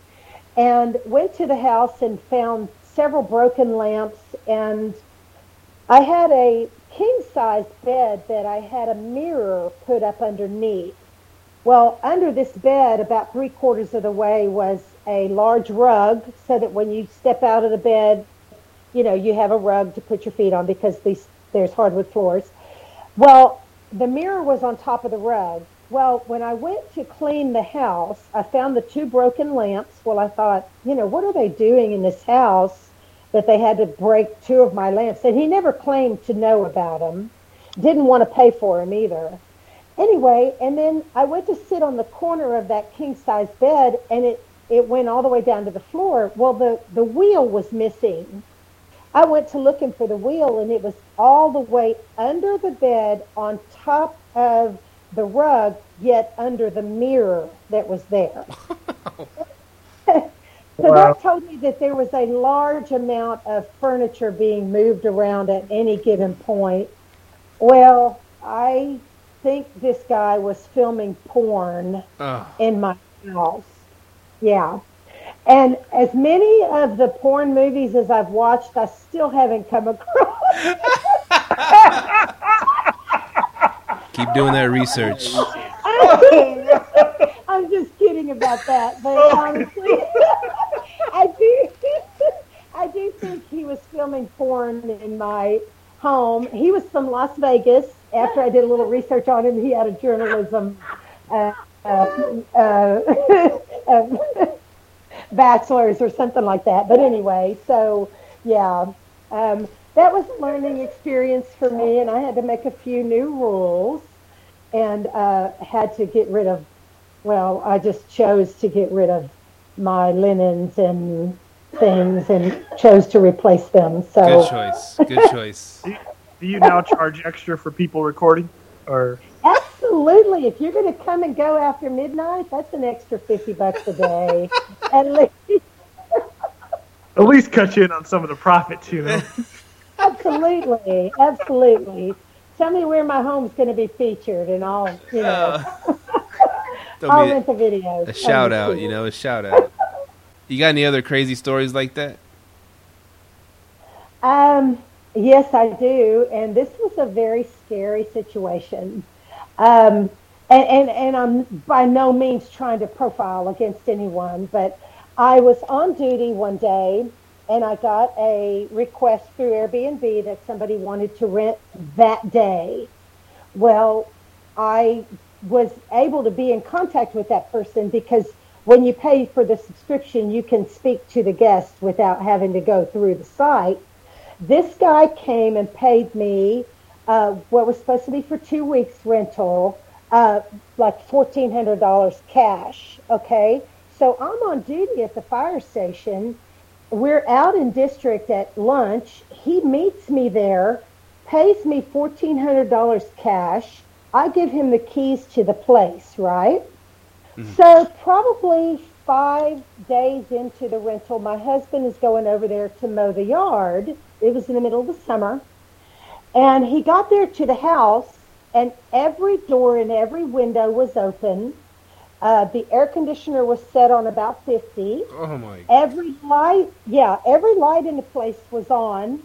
and went to the house and found several broken lamps and I had a king size bed that I had a mirror put up underneath. Well, under this bed, about three quarters of the way, was a large rug so that when you step out of the bed, you know, you have a rug to put your feet on because these, there's hardwood floors. Well, the mirror was on top of the rug. Well, when I went to clean the house, I found the two broken lamps. Well, I thought, you know, what are they doing in this house that they had to break two of my lamps? And he never claimed to know about them. Didn't want to pay for them either. Anyway, and then I went to sit on the corner of that king size bed and it, it went all the way down to the floor. Well, the, the wheel was missing. I went to looking for the wheel and it was all the way under the bed on top of the rug, yet under the mirror that was there. *laughs* *laughs* so Wow. that told me that there was a large amount of furniture being moved around at any given point. Well, I think this guy was filming porn oh. in my house. Yeah. And as many of the porn movies as I've watched, I still haven't come across. *laughs* keep doing that research *laughs* I'm just kidding about that, but honestly, *laughs* I do. *laughs* I do think he was filming porn in my home. He was from Las Vegas. After I did a little research on him, he had a journalism uh, uh, uh, uh, bachelor's or something like that. But anyway, so yeah, um, that was a learning experience for me, and I had to make a few new rules, and uh, had to get rid of. Well, I just chose to get rid of my linens and things, and chose to replace them. So good choice good *laughs* choice Do you now charge extra for people recording? Or Absolutely. If you're going to come and go after midnight, that's an extra 50 bucks a day. At least. at least cut you in on some of the profits, you know? *laughs* Absolutely. Absolutely. Tell me where my home's going to be featured and I'll, you know, *laughs* Throw I'll rent the videos. a shout out you know a shout out you got any other crazy stories like that Um, yes, I do. And this was a very scary situation. Um, and, and, and I'm by no means trying to profile against anyone, but I was on duty one day and I got a request through Airbnb that somebody wanted to rent that day. Well, I was able to be in contact with that person because when you pay for the subscription, you can speak to the guest without having to go through the site. This guy came and paid me uh, what was supposed to be for two weeks rental, uh, like $1,400 cash. Okay. So I'm on duty at the fire station. We're out in district at lunch. He meets me there, pays me $1,400 cash. I give him the keys to the place, right? Mm-hmm. So probably five days into the rental, my husband is going over there to mow the yard. It was in the middle of the summer. And he got there to the house, and every door and every window was open. Uh, the air conditioner was set on about 50. Oh my. Every light, yeah, every light in the place was on.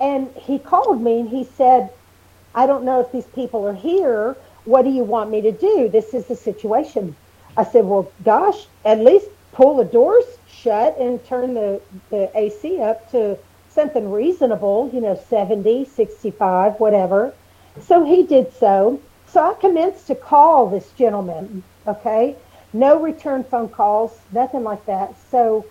And he called me and he said, I don't know if these people are here. What do you want me to do? This is the situation. I said, well, gosh, at least pull the doors shut and turn the, the AC up to something reasonable, you know, 70, 65, whatever. So he did so. So I commenced to call this gentleman, okay? No return phone calls, nothing like that. So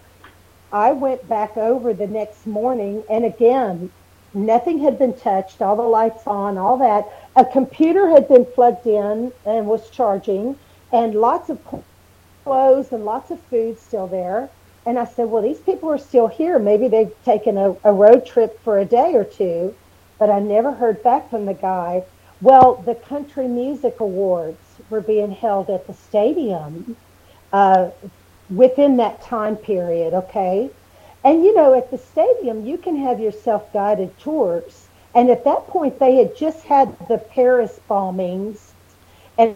I went back over the next morning, and again, nothing had been touched, all the lights on, all that. A computer had been plugged in and was charging, and lots of clothes and lots of food still there. And I said, well, these people are still here. Maybe they've taken a, a road trip for a day or two. But I never heard back from the guy. Well, the Country Music Awards were being held at the stadium uh, within that time period, okay? And you know, at the stadium, you can have your self guided tours. And at that point, they had just had the Paris bombings and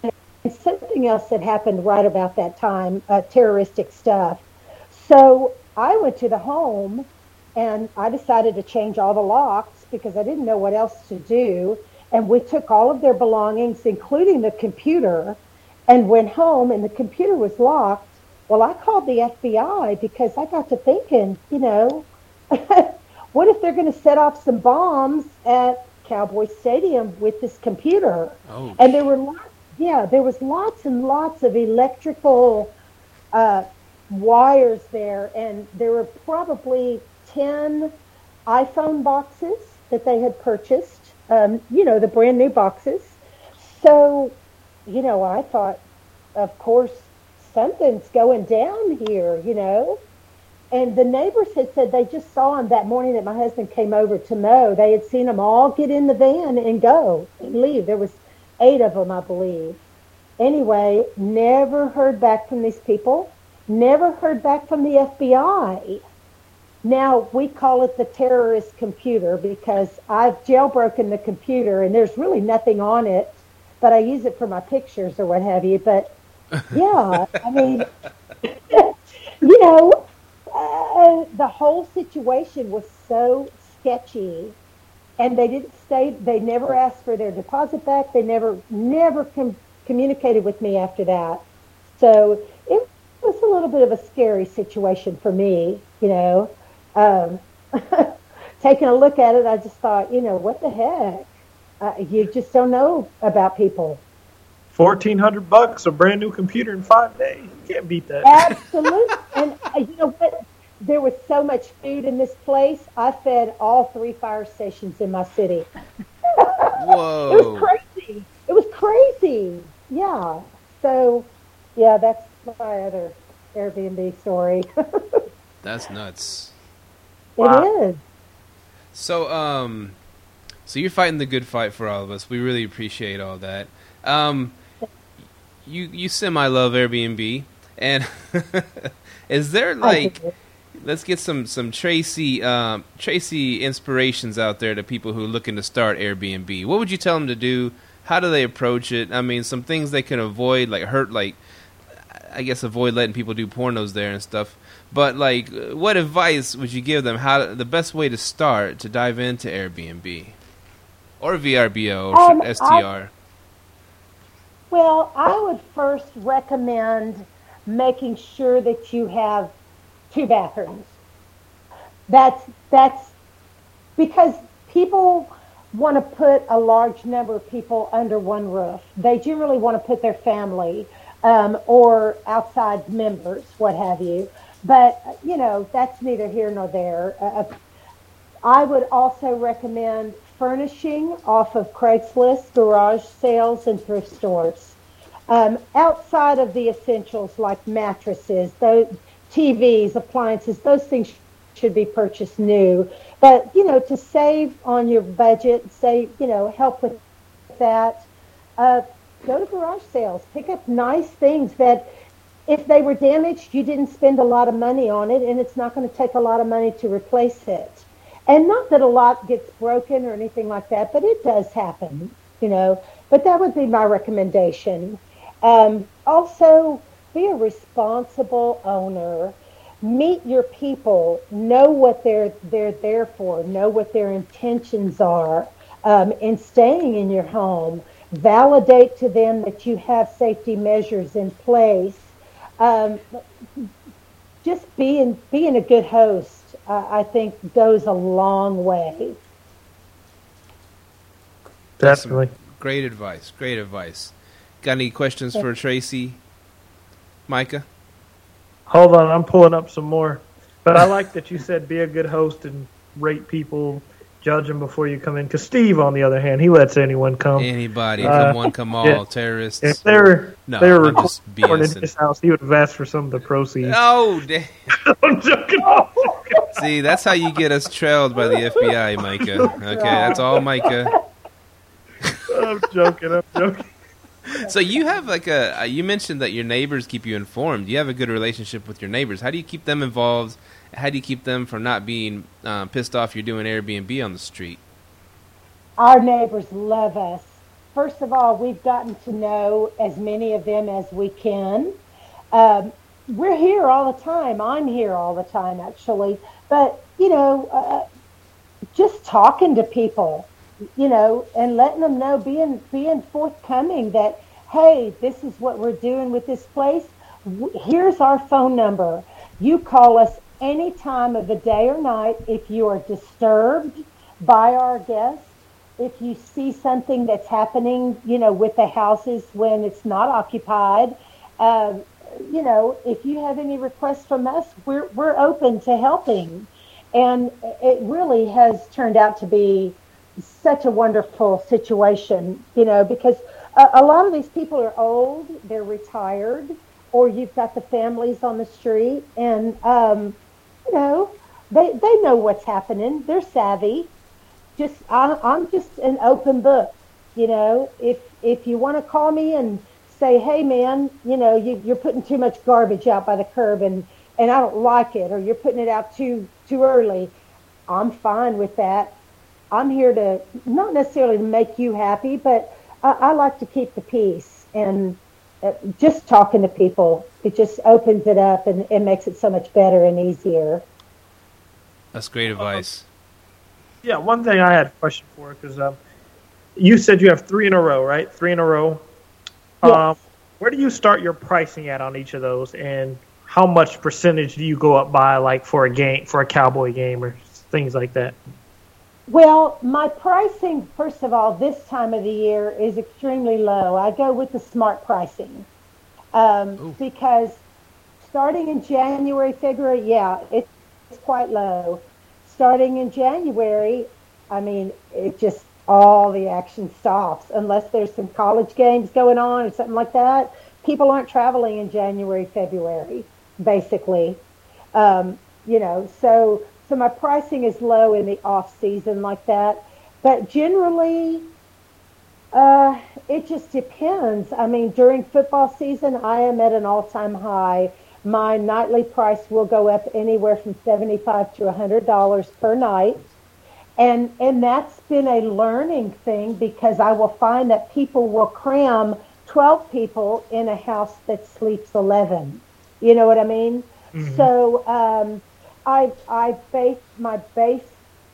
something else that happened right about that time, uh, terroristic stuff. So I went to the home and I decided to change all the locks because I didn't know what else to do. And we took all of their belongings, including the computer, and went home and the computer was locked. Well, I called the FBI because I got to thinking, you know, *laughs* what if they're going to set off some bombs at Cowboy Stadium with this computer? Oh. And there were lots, yeah, there was lots and lots of electrical uh, wires there, and there were probably 10 iPhone boxes that they had purchased, um, you know, the brand new boxes. So, you know, I thought, of course, something's going down here, you know. And the neighbors had said they just saw him that morning that my husband came over to mow. They had seen them all get in the van and go and leave. There was eight of them, I believe. Anyway, never heard back from these people. Never heard back from the FBI. Now we call it the terrorist computer because I've jailbroken the computer and there's really nothing on it, but I use it for my pictures or what have you. But *laughs* yeah, I mean, *laughs* you know, uh, the whole situation was so sketchy and they didn't stay, they never asked for their deposit back. They never, never com- communicated with me after that. So it was a little bit of a scary situation for me, you know. Um, *laughs* taking a look at it, I just thought, you know, what the heck? Uh, you just don't know about people. Fourteen hundred bucks, a brand new computer in five days. You can't beat that. Absolutely. *laughs* and uh, you know what? There was so much food in this place. I fed all three fire stations in my city. *laughs* Whoa! it was crazy. It was crazy. Yeah. So, yeah, that's my other Airbnb story. That's nuts. Wow. It is. So, um, so you're fighting the good fight for all of us. We really appreciate all that. Um, you you semi love Airbnb, and *laughs* is there like, let's get some some Tracy um, Tracy inspirations out there to people who are looking to start Airbnb. What would you tell them to do? How do they approach it? I mean, some things they can avoid, like hurt, like I guess avoid letting people do pornos there and stuff. But like, what advice would you give them? How the best way to start to dive into Airbnb or VRBO or Um, STR? I- Well, I would first recommend making sure that you have two bathrooms. That's that's because people want to put a large number of people under one roof. They generally want to put their family um, or outside members, what have you. But you know, that's neither here nor there. Uh, I would also recommend furnishing off of Craigslist, garage sales, and thrift stores. Um, outside of the essentials like mattresses, those TVs, appliances, those things should be purchased new. But you know, to save on your budget, say you know, help with that. Uh, go to garage sales, pick up nice things that if they were damaged, you didn't spend a lot of money on it, and it's not going to take a lot of money to replace it. And not that a lot gets broken or anything like that, but it does happen, you know. But that would be my recommendation. Um, also, be a responsible owner. Meet your people. Know what they're they're there for. Know what their intentions are um, in staying in your home. Validate to them that you have safety measures in place. Um, just being being a good host, uh, I think, goes a long way. Definitely. Great advice. Great advice. Got any questions for Tracy, Micah? Hold on, I'm pulling up some more. But I like that you said be a good host and rate people, judge them before you come in. Because Steve, on the other hand, he lets anyone come. Anybody, Uh, come one, come all, yeah. terrorists. If they were No, they were just recording in BSing. his house, he would have asked for some of the proceeds. *laughs* Oh, damn. *laughs* I'm joking. *laughs* I'm joking. See, that's how you get us trailed by the FBI, Micah. Okay, that's all Micah. I'm joking. I'm joking. So you have like a uh, you mentioned that your neighbors keep you informed. You have a good relationship with your neighbors. How do you keep them involved? How do you keep them from not being uh, pissed off you're doing Airbnb on the street? Our neighbors love us. First of all, we've gotten to know as many of them as we can. Um, we're here all the time. I'm here all the time, actually. But, you know, uh, just talking to people, you know, and letting them know, being, being forthcoming that, hey, this is what we're doing with this place. Here's our phone number. You call us any time of the day or night if you are disturbed by our guests if you see something that's happening, you know, with the houses when it's not occupied, uh, you know, if you have any requests from us, we're we're open to helping, and it really has turned out to be such a wonderful situation, you know, because a, a lot of these people are old, they're retired, or you've got the families on the street, and um, you know, they they know what's happening, they're savvy just I, I'm just an open book. You know, if if you want to call me and say, hey man, you know, you, you're putting too much garbage out by the curb and and I don't like it, or you're putting it out too too early, I'm fine with that. I'm here to not necessarily to make you happy, but I, I like to keep the peace and just talking to people. It just opens it up and it makes it so much better and easier. That's great advice. Yeah, one thing I had a question for because um, you said you have three in a row, right? Three in a row. Yes. Um, where do you start your pricing at on each of those, and how much percentage do you go up by, like for a game, for a cowboy game, or things like that? Well, my pricing, first of all, this time of the year is extremely low. I go with the smart pricing um, because starting in January, February, yeah, it's quite low. Starting in January, I mean, it just all the action stops unless there's some college games going on or something like that. People aren't traveling in January, February, basically. Um, you know, so so my pricing is low in the off season like that, but generally, uh, it just depends. I mean, during football season, I am at an all-time high. My nightly price will go up anywhere from seventy-five to a hundred dollars per night, and and that's been a learning thing because I will find that people will cram 12 people in a house that sleeps 11. You know what I mean? Mm-hmm. So um, I, I base my base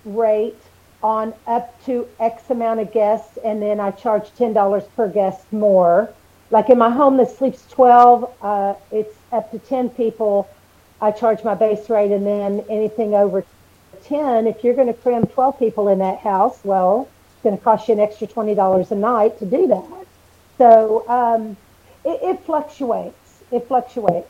rate on up to X amount of guests, and then I charge $10 per guest more. Like in my home that sleeps 12, uh, it's up to 10 people. I charge my base rate, and then anything over 10, if you're going to cram 12 people in that house, well, it's going to cost you an extra $20 a night to do that. So um, it, it fluctuates. It fluctuates.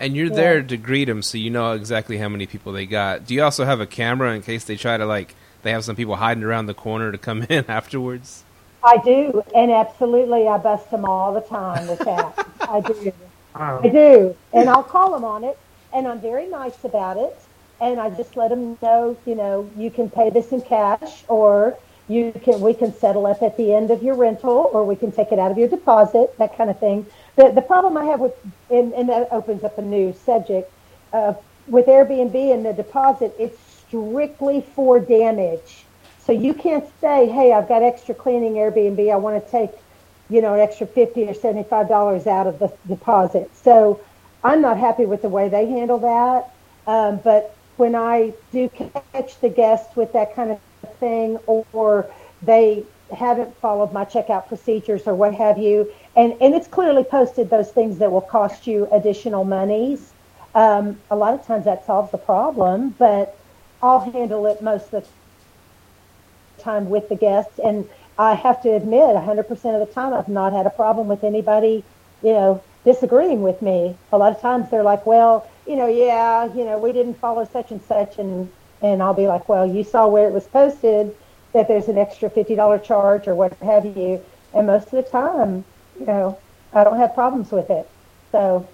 And you're yeah. there to greet them, so you know exactly how many people they got. Do you also have a camera in case they try to like they have some people hiding around the corner to come *laughs* in afterwards? I do, and absolutely, I bust them all the time with that. I do, I do, and I'll call them on it, and I'm very nice about it, and I just let them know, you know, you can pay this in cash, or you can we can settle up at the end of your rental, or we can take it out of your deposit, that kind of thing. The the problem I have with, and, and that opens up a new subject, uh, with Airbnb and the deposit, it's strictly for damage. So you can't say, hey, I've got extra cleaning Airbnb. I want to take, you know, an extra 50 or $75 out of the deposit. So I'm not happy with the way they handle that. Um, but when I do catch the guests with that kind of thing, or they haven't followed my checkout procedures or what have you, and, and it's clearly posted those things that will cost you additional monies. Um, a lot of times that solves the problem, but I'll handle it most of the time with the guests. And I have to admit, 100% of the time, I've not had a problem with anybody, you know, disagreeing with me. A lot of times they're like, well, you know, yeah, you know, we didn't follow such and such. And, and I'll be like, well, you saw where it was posted that there's an extra $50 charge or what have you. And most of the time, you know, I don't have problems with it. So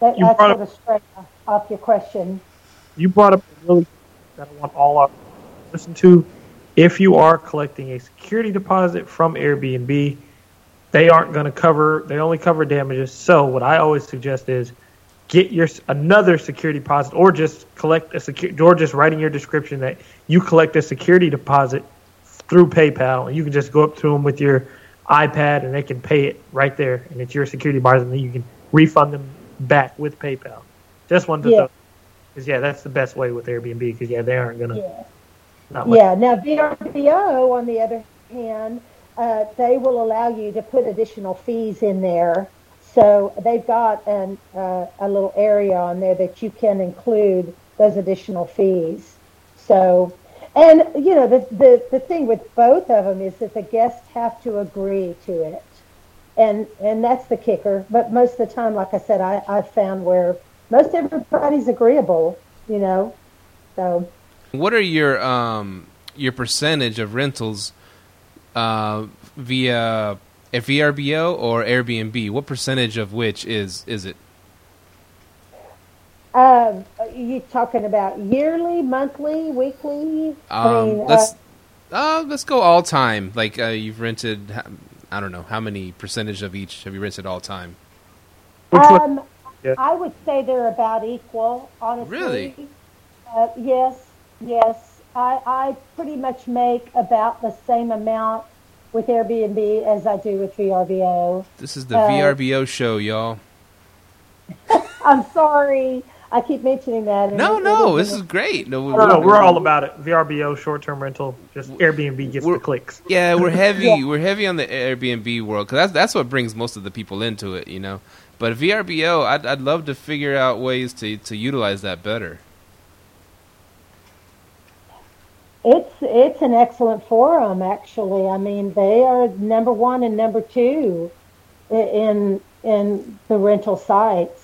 that, that's sort of straight off your question you brought up a really that I want all our listen to. If you are collecting a security deposit from Airbnb, they aren't going to cover. They only cover damages. So what I always suggest is get your another security deposit, or just collect a security, or just writing your description that you collect a security deposit through PayPal, and you can just go up to them with your iPad, and they can pay it right there, and it's your security deposit, and then you can refund them back with PayPal. Just one to yeah. Because yeah, that's the best way with Airbnb. Because yeah, they aren't gonna. Yeah. yeah. Now VRBO, on the other hand, uh, they will allow you to put additional fees in there. So they've got an, uh, a little area on there that you can include those additional fees. So, and you know, the, the, the thing with both of them is that the guests have to agree to it. And, and that's the kicker. But most of the time, like I said, I, I've found where most everybody's agreeable, you know. So. What are your um your percentage of rentals uh, via VRBO or Airbnb? What percentage of which is is it? Um, you talking about yearly, monthly, weekly? Um, I mean, let's uh, uh, let's go all time. Like uh, you've rented, I don't know how many percentage of each have you rented all time? Um, yeah. I would say they're about equal, honestly. Really? Uh, yes, yes. I, I pretty much make about the same amount with Airbnb as I do with VRBO. This is the uh, VRBO show, y'all. *laughs* I'm sorry. I keep mentioning that. No, no, this is great. No, no, no, we're all about it. VRBO, short-term rental, just Airbnb gets the clicks. Yeah, we're *laughs* heavy. yeah. We're heavy on the Airbnb world because that's that's what brings most of the people into it. You know, but VRBO, I'd, I'd love to figure out ways to, to utilize that better. It's it's an excellent forum, actually. I mean, they are number one and number two in in the rental sites.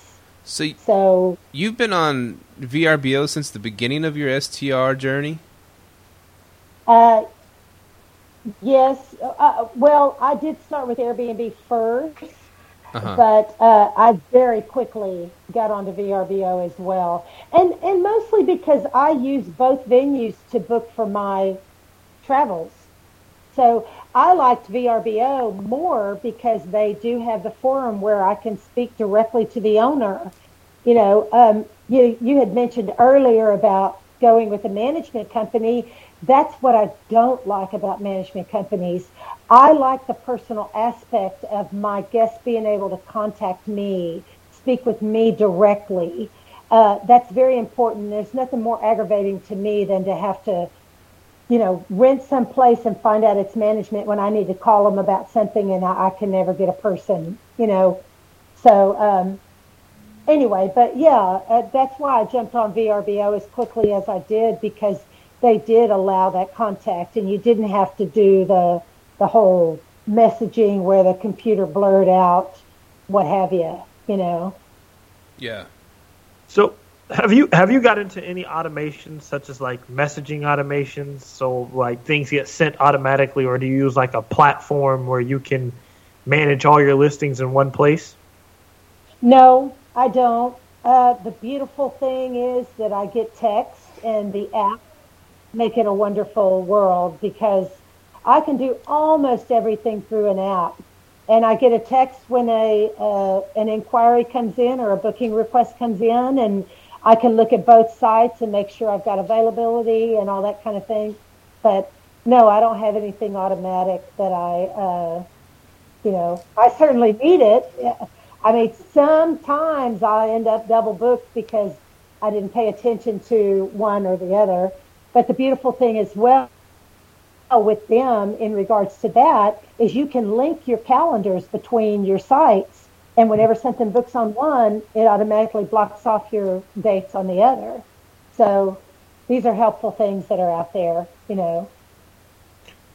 So, so you've been on VRBO since the beginning of your STR journey. Uh, yes. Uh, well, I did start with Airbnb first, uh-huh. But uh, I very quickly got onto VRBO as well, and and mostly because I use both venues to book for my travels. So I liked VRBO more because they do have the forum where I can speak directly to the owner. You know, um, you you had mentioned earlier about going with a management company, that's what I don't like about management companies. I like the personal aspect of my guests being able to contact me, speak with me directly. Uh, that's very important. There's nothing more aggravating to me than to have to, you know, rent some place and find out it's management when I need to call them about something and I, I can never get a person, you know. So, um, anyway, but yeah, uh, that's why I jumped on VRBO as quickly as I did because they did allow that contact and you didn't have to do the, the whole messaging where the computer blurred out what have you, you know. Yeah. So have you have you got into any automations such as like messaging automations so like things get sent automatically or do you use like a platform where you can manage all your listings in one place? No, I don't. Uh, the beautiful thing is that I get text and the app make it a wonderful world because I can do almost everything through an app. And I get a text when a uh, an inquiry comes in or a booking request comes in, and I can look at both sites and make sure I've got availability and all that kind of thing. But no, I don't have anything automatic that I, uh, you know, I certainly need it. I mean, sometimes I end up double booked because I didn't pay attention to one or the other. But the beautiful thing as well with them in regards to that is you can link your calendars between your sites and whenever something books on one, it automatically blocks off your dates on the other. So these are helpful things that are out there, you know.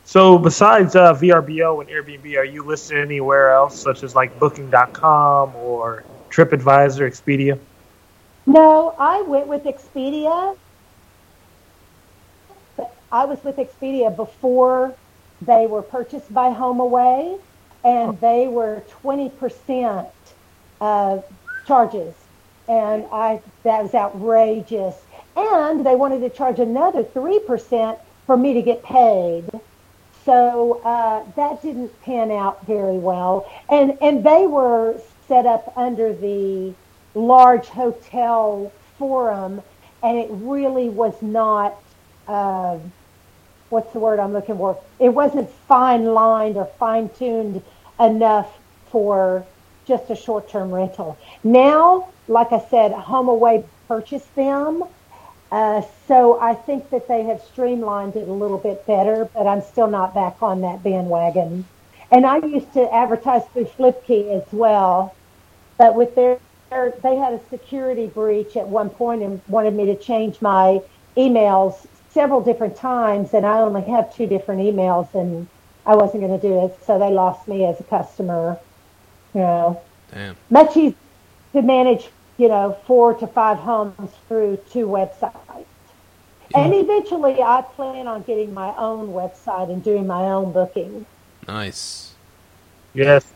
So besides uh, VRBO and Airbnb, are you listed anywhere else, such as like Booking.com or TripAdvisor, Expedia? No, I went with Expedia. I was with Expedia before they were purchased by HomeAway, and they were 20% uh, charges. And I that was outrageous. And they wanted to charge another 3% for me to get paid. So uh, that didn't pan out very well. And, and they were set up under the large hotel forum, and it really was not, uh, what's the word I'm looking for? It wasn't fine lined or fine tuned enough for just a short term rental. Now, like I said, HomeAway purchased them uh, so I think that they have streamlined it a little bit better, but I'm still not back on that bandwagon. And I used to advertise through Flipkey as well, but with their, they had a security breach at one point and wanted me to change my emails several different times, and I only have two different emails, and I wasn't going to do it, so they lost me as a customer. You know, Damn. much easier to manage you know, four to five homes through two websites. And eventually I plan on getting my own website and doing my own booking. Nice. Yes,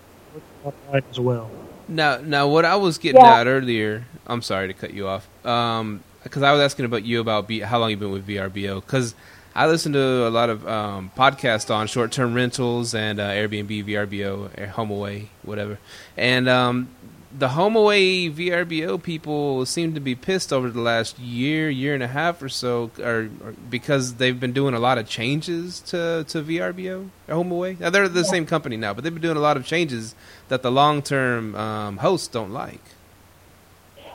as well. Now, now, what I was getting Yeah. at earlier, I'm sorry to cut you off, um, because I was asking about you about B, how long you've been with VRBO, because I listen to a lot of um, podcasts on short-term rentals and uh, Airbnb, VRBO, Air- HomeAway, whatever, and um, the HomeAway VRBO people seem to be pissed over the last year, year and a half or so, or, or because they've been doing a lot of changes to to VRBO or HomeAway. Now they're the same company now, but they've been doing a lot of changes that the long-term um, hosts don't like.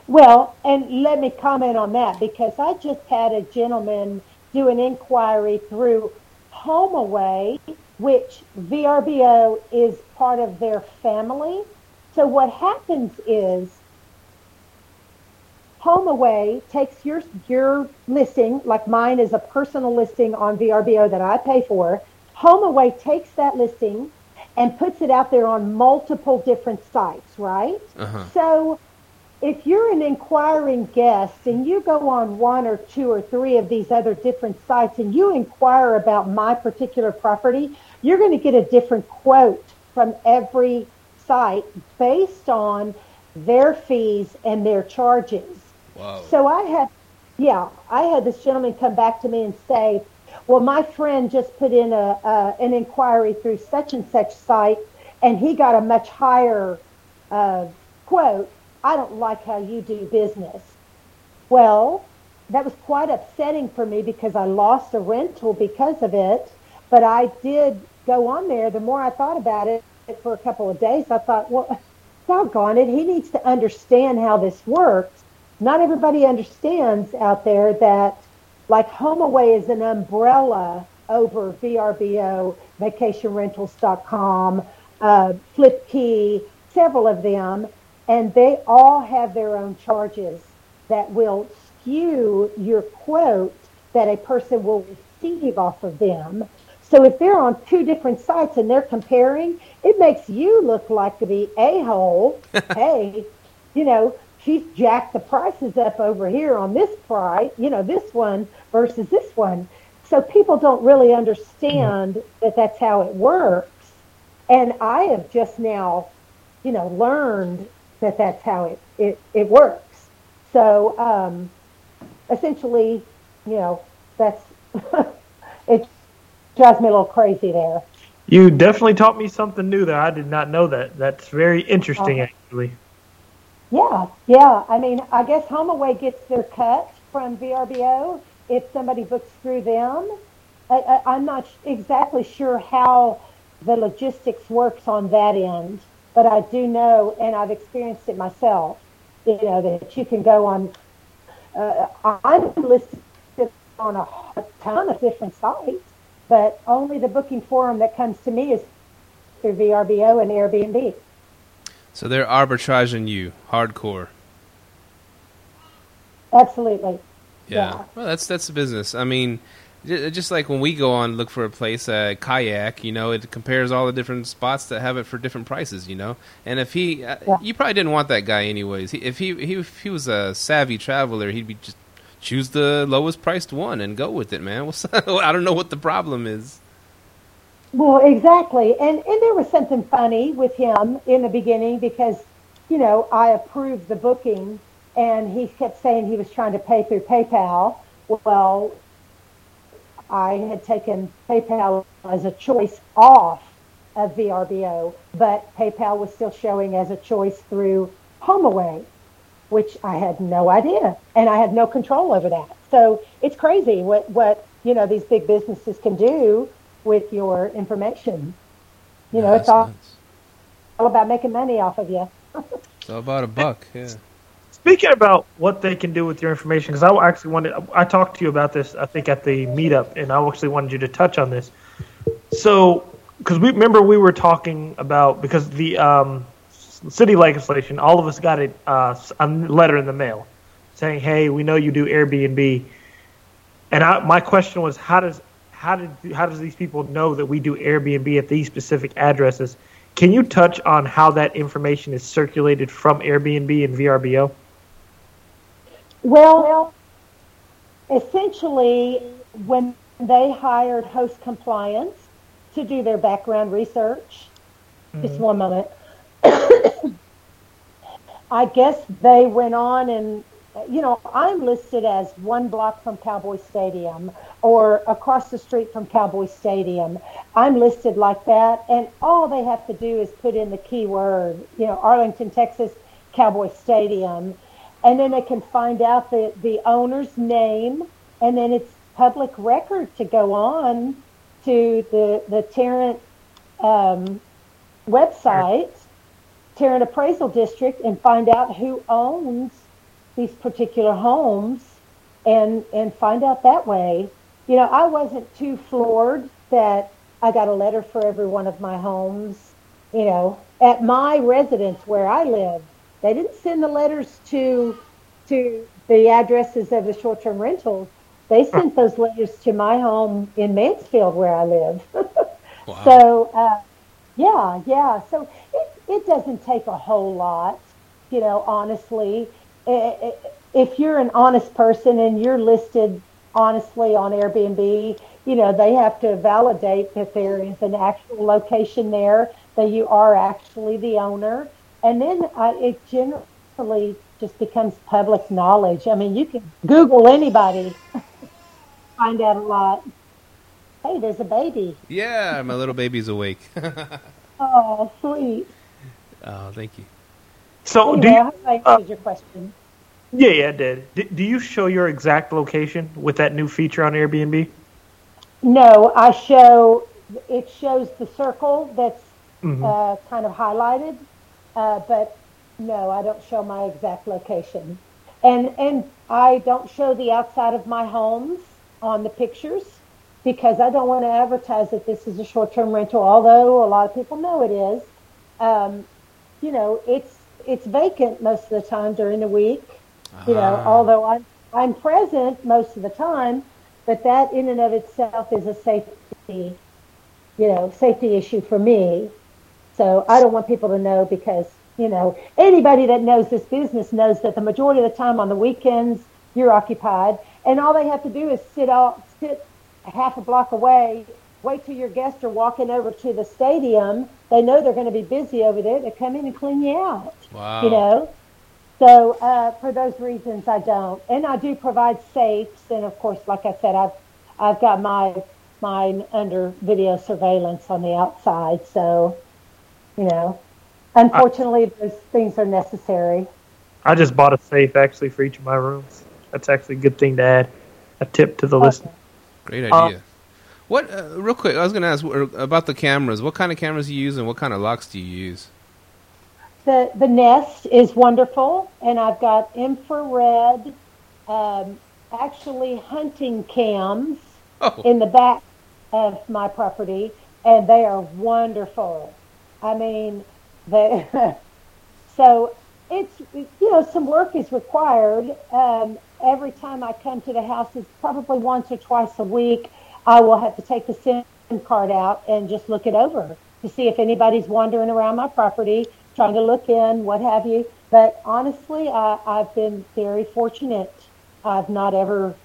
Well, and let me comment on that because I just had a gentleman do an inquiry through HomeAway, which VRBO is part of their family. So what happens is HomeAway takes your your listing, like mine is a personal listing on VRBO that I pay for. HomeAway takes that listing and puts it out there on multiple different sites, right? Uh-huh. So if you're an inquiring guest and you go on one or two or three of these other different sites and you inquire about my particular property, you're going to get a different quote from every site based on their fees and their charges. Wow. So I had, yeah, I had this gentleman come back to me and say, well, my friend just put in a, uh, an inquiry through such and such site and he got a much higher uh, quote. I don't like how you do business. Well, that was quite upsetting for me because I lost a rental because of it. But I did go on there. The more I thought about it for a couple of days, I thought, well, *laughs* doggone it, he needs to understand how this works. Not everybody understands out there that like HomeAway is an umbrella over VRBO, vacationrentals.com, uh, FlipKey, several of them, and they all have their own charges that will skew your quote that a person will receive off of them. So if they're on two different sites and they're comparing, it makes you look like the a hole. *laughs* hey, you know, she's jacked the prices up over here on this price, you know, this one versus this one. So people don't really understand mm-hmm. that that's how it works. And I have just now, you know, learned that that's how it, it, it works. So um, essentially, you know, that's *laughs* it drives me a little crazy there. You definitely taught me something new there. I did not know that. That's very interesting, Uh-huh. actually. Yeah, yeah. I mean, I guess HomeAway gets their cut from VRBO if somebody books through them. I, I, I'm not exactly sure how the logistics works on that end, but I do know, and I've experienced it myself. You know that you can go on. Uh, I'm listed on a ton of different sites, but only the booking forum that comes to me is through VRBO and Airbnb. So they're arbitraging you hardcore. Absolutely. Yeah. Yeah. Well, that's that's the business. I mean, just like when we go on look for a place, uh, kayak, you know, it compares all the different spots that have it for different prices, you know. And if he, uh, Yeah. you probably didn't want that guy anyways. He, if he, he if he was a savvy traveler, he'd be just choose the lowest priced one and go with it, man. *laughs* I don't know what the problem is. Well, exactly. And and there was something funny with him in the beginning because, you know, I approved the booking and he kept saying he was trying to pay through PayPal. Well, I had taken PayPal as a choice off of VRBO, but PayPal was still showing as a choice through HomeAway, which I had no idea and I had no control over that. So it's crazy what, what, you know, these big businesses can do with your information. You know, it's all, nuts. all about making money off of you. *laughs* It's all about a buck. Yeah. Speaking about what they can do with your information, because I actually wanted, I talked to you about this, I think, at the meetup, and I actually wanted you to touch on this. So, because we remember we were talking about, because the um, city legislation, all of us got a, uh, a letter in the mail saying, hey, we know you do Airbnb. And I, my question was, how does how did how does these people know that we do Airbnb at these specific addresses? Can you touch on how that information is circulated from Airbnb and VRBO? Well, essentially, when they hired Host Compliance to do their background research, just mm-hmm. one moment. *coughs* I guess they went on and, you know, I'm listed as one block from Cowboy Stadium or across the street from Cowboy Stadium. I'm listed like that, and all they have to do is put in the keyword, you know, Arlington, Texas, Cowboy Stadium, and then they can find out the, the owner's name, and then it's public record to go on to the, the Tarrant um, website, Tarrant Appraisal District, and find out who owns these particular homes and, and find out that way. You know, I wasn't too floored that I got a letter for every one of my homes, you know, at my residence where I live. They didn't send the letters to to the addresses of the short-term rentals. They sent those letters to my home in Mansfield where I live. *laughs* Wow. So, uh, yeah, yeah. So it, it doesn't take a whole lot, you know, honestly. If you're an honest person and you're listed honestly on Airbnb, you know, they have to validate that there is an actual location there, that you are actually the owner. And then uh, it generally just becomes public knowledge. I mean, you can Google anybody, *laughs* find out a lot. Hey, there's a baby. yeah, my little baby's awake. *laughs* Oh, sweet. oh, thank you. So, do Anyway, I you, hope I answered your question. Yeah, yeah, it did. D- do you show your exact location with that new feature on Airbnb? No, I show. It shows the circle that's mm-hmm. uh, kind of highlighted, uh, but no, I don't show my exact location, and and I don't show the outside of my homes on the pictures because I don't want to advertise that this is a short-term rental. Although a lot of people know it is, um, you know, it's it's vacant most of the time during the week. Uh-huh. You know, ah. although I'm I'm present most of the time, but that in and of itself is a safety, you know, safety issue for me. So I don't want people to know because you know anybody that knows this business knows that the majority of the time on the weekends you're occupied, and all they have to do is sit out sit half a block away, wait till your guests are walking over to the stadium. They know they're going to be busy over there. They come in and clean you out. Wow. You know. So uh, for those reasons, I don't, and I do provide safes, and of course, like I said, I've I've got my mine under video surveillance on the outside. So, you know, unfortunately, I, those things are necessary. I just bought a safe actually for each of my rooms. That's actually a good thing to add. A tip to the okay. listener. Great idea. Um, what, uh, real quick, I was going to ask about the cameras. What kind of cameras do you use, and what kind of locks do you use? The the Nest is wonderful, and I've got infrared, um, actually hunting cams oh. in the back of my property, and they are wonderful. I mean, they. *laughs* so it's you know some work is required. Um, every time I come to the house, it's probably once or twice a week. I will have to take the SIM card out and just look it over to see if anybody's wandering around my property, trying to look in, what have you. But honestly, I, I've been very fortunate. I've not ever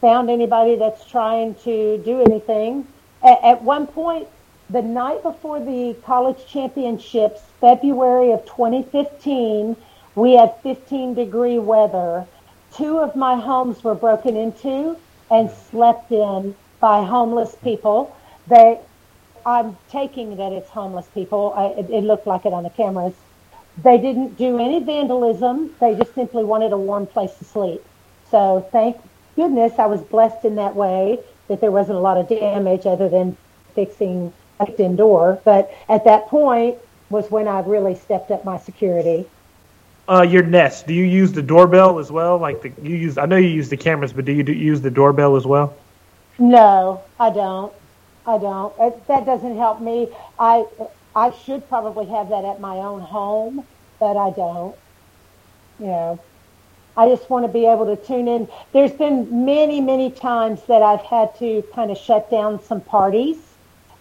found anybody that's trying to do anything. At, at one point, the night before the college championships, February of 2015, we had 15 degree weather. Two of my homes were broken into and slept in by homeless people. They, I'm taking that it's homeless people. I, it, it looked like it on the cameras. They didn't do any vandalism. They just simply wanted a warm place to sleep. So thank goodness I was blessed in that way that there wasn't a lot of damage other than fixing a indoor. But at that point was when I really stepped up my security. Uh, your Nest. Do you use the doorbell as well? Like the you use? I know you use the cameras, but do you do, use the doorbell as well? No, I don't. I don't. It, that doesn't help me. I I should probably have that at my own home, but I don't. You know, I just want to be able to tune in. There's been many, many times that I've had to kind of shut down some parties.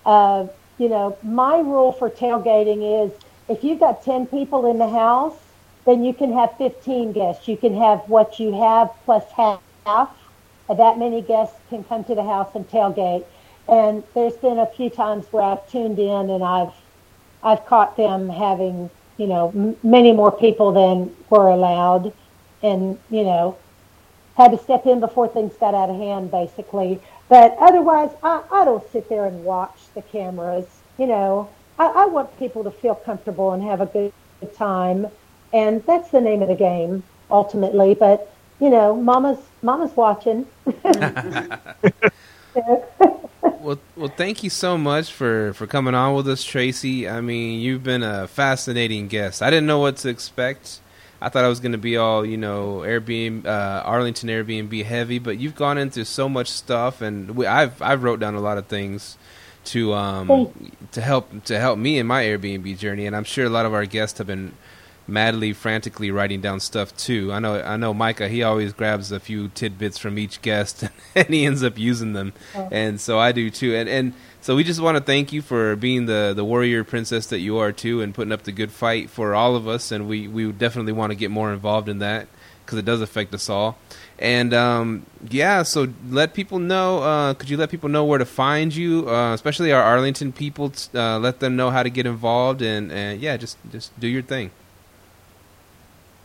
Uh, you know, my rule for tailgating is if you've got 10 people in the house, then you can have 15 guests. You can have what you have plus half. That many guests can come to the house and tailgate. And there's been a few times where I've tuned in and I've I've caught them having you know m- many more people than were allowed, and you know had to step in before things got out of hand, basically. But otherwise, I, I don't sit there and watch the cameras. You know, I, I want people to feel comfortable and have a good time and that's the name of the game ultimately. But you know, Mama's Mama's watching. *laughs* well, well, thank you so much for for coming on with us, Tracy. I mean, you've been a fascinating guest. I didn't know what to expect. I thought I was going to be all you know Airbnb, uh, Arlington Airbnb heavy, but you've gone into so much stuff, and we, I've I've wrote down a lot of things to um to help to help me in my Airbnb journey, and I'm sure a lot of our guests have been madly, frantically writing down stuff too. I know, I know, Micah. He always grabs a few tidbits from each guest, *laughs* and he ends up using them, oh. and so I do too. And and so we just want to thank you for being the the warrior princess that you are too, and putting up the good fight for all of us. And we we definitely want to get more involved in that because it does affect us all. And um, yeah, so let people know. Uh, could you let people know where to find you, uh, especially our Arlington people? Uh, let them know how to get involved, and, and yeah, just just do your thing.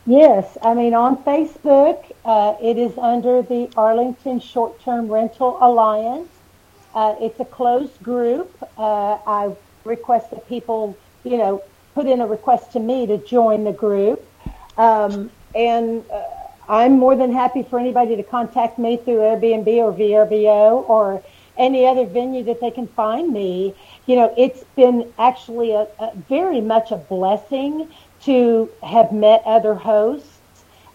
Yes, I mean on Facebook, uh, it is under the Arlington Short Term Rental Alliance. Uh, it's a closed group. Uh, I request that people, you know, put in a request to me to join the group. Um, and uh, I'm more than happy for anybody to contact me through Airbnb or VRBO or any other venue that they can find me. You know, it's been actually a, a very much a blessing to have met other hosts.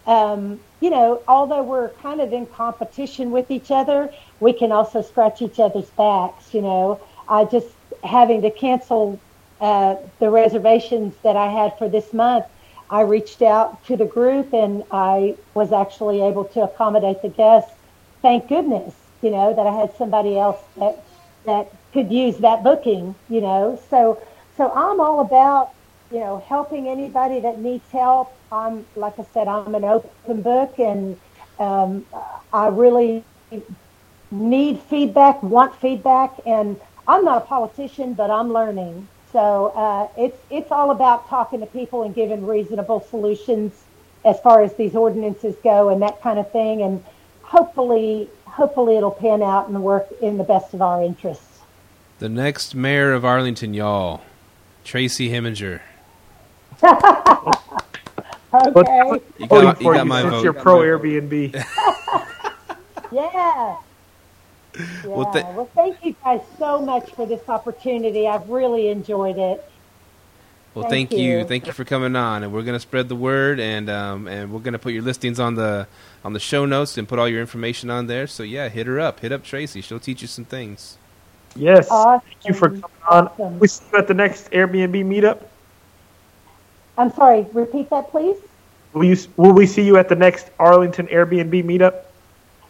Um, you know, although we're kind of in competition with each other, we can also scratch each other's backs. You know, I just having to cancel uh, the reservations that I had for this month. I reached out to the group and I was actually able to accommodate the guests. Thank goodness, you know, that I had somebody else that that could use that booking, you know. So so I'm all about, you know, helping anybody that needs help. I'm like I said, I'm an open book and um, I really need feedback, want feedback, and I'm not a politician, but I'm learning. So uh, it's it's all about talking to people and giving reasonable solutions as far as these ordinances go and that kind of thing. And hopefully, hopefully it'll pan out and work in the best of our interests. The next mayor of Arlington, y'all, Tracy Heminger. *laughs* okay. You Voting got, you for got you my since vote. you're pro Airbnb. *laughs* Yeah. Yeah. Well, Well, thank you guys so much for this opportunity. I've really enjoyed it. Well, Thank thank you. you. thank you for coming on, and we're gonna spread the word, and um, and we're gonna put your listings on the on the show notes and put all your information on there. So yeah, hit her up, hit up Tracy. She'll teach you some things. Yes. Awesome. Thank you for coming on. Awesome. We see you at the next Airbnb meetup. I'm sorry, repeat that, please. Will you? Will we see you at the next Arlington Airbnb meetup?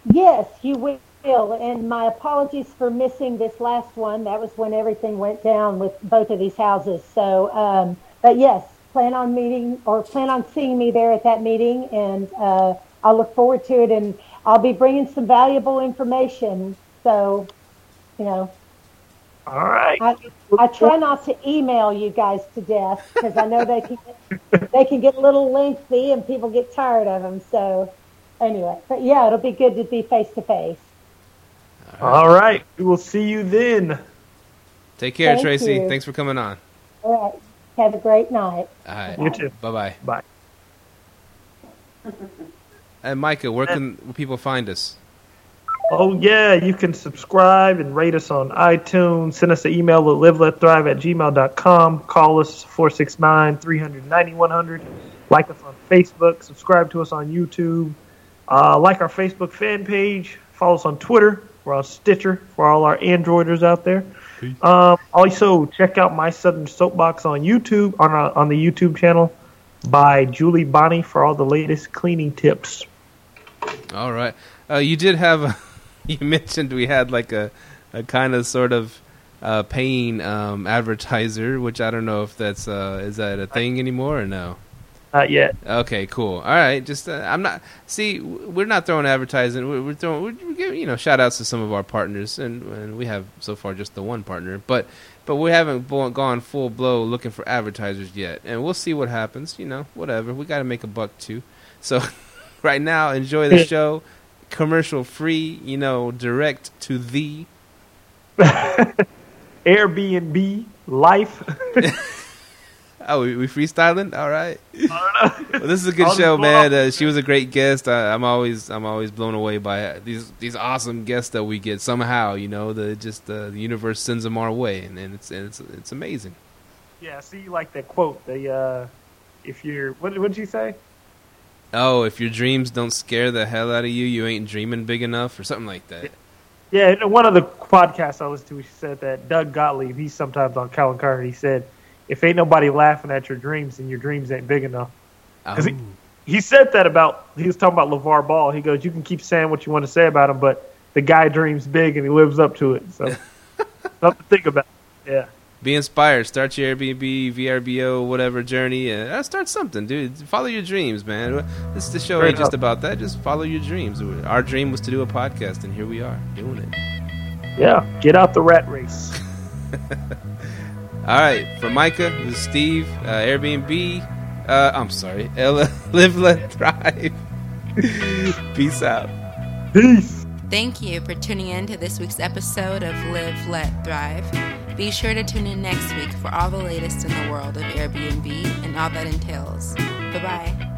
Yes, you will. And my apologies for missing this last one. That was when everything went down with both of these houses. So, um, but yes, plan on meeting or plan on seeing me there at that meeting, and uh, I'll look forward to it. And I'll be bringing some valuable information. So, you know, All right. I, I try not to email you guys to death because I know they can get, they can get a little lengthy and people get tired of them. So, anyway, but yeah, it'll be good to be face to face. All right. We will see you then. Take care, Thank Tracy. you. Thanks for coming on. All right. Have a great night. All right. You too. Bye bye. *laughs* Bye. And Micah, where can where people find us? Oh, yeah. You can subscribe and rate us on iTunes. Send us an email at liveletthrive at gmail.com. Call us 469 300 9100. Like us on Facebook. Subscribe to us on YouTube. Uh, like our Facebook fan page. Follow us on Twitter. We're on Stitcher for all our Androiders out there. Um, also, check out My Southern Soapbox on YouTube, on, our, on the YouTube channel by Julie Bonnie for all the latest cleaning tips. All right. Uh, you did have. A, *laughs* you mentioned we had like a a kind of sort of uh, paying um, advertiser, which I don't know if that's uh, is that a thing anymore or no. Not yet. Okay, cool. All right, just uh, I'm not. See, we're not throwing advertising. We're, we're throwing. We're, giving, you know, shout outs to some of our partners, and, and we have so far just the one partner, but but we haven't gone full blow looking for advertisers yet, and we'll see what happens. You know, whatever. We got to make a buck too. *laughs* So, right now, enjoy the *laughs* show, commercial free. You know, direct to the. *laughs* Airbnb life. Oh, we, we freestyling. All right. *laughs* Well, this is a good show, man. Uh, she was a great guest. I, I'm always I'm always blown away by these these awesome guests that we get. Somehow, you know, the just uh, the universe sends them our way, and, and it's and it's it's amazing. yeah, I see, like that quote. The uh, if you're what what did you say? Oh, if your dreams don't scare the hell out of you, you ain't dreaming big enough, or something like that. Yeah, in one of the podcasts I listened to, he said that Doug Gottlieb. He's sometimes on Colin Cowherd. He said, "If ain't nobody laughing at your dreams, then your dreams ain't big enough." 'Cause he- Oh. He said that about he was talking about LeVar Ball. He goes, "You can keep saying what you want to say about him, but the guy dreams big and he lives up to it." So *laughs* something to think about. Yeah. Be inspired. Start your Airbnb, VRBO, whatever journey. Uh, start something, dude. Follow your dreams, man. This the show Straight ain't just about that. Just follow your dreams. Our dream was to do a podcast, and here we are doing it. Yeah. Get out the rat race. *laughs* All right, for Micah, this is Steve, uh, Airbnb. Uh, I'm sorry, *laughs* Ella, live, let, thrive. *laughs* Peace out. Peace. Thank you for tuning in to this week's episode of Live, Let, Thrive. Be sure to tune in next week for all the latest in the world of Airbnb and all that entails. Bye bye.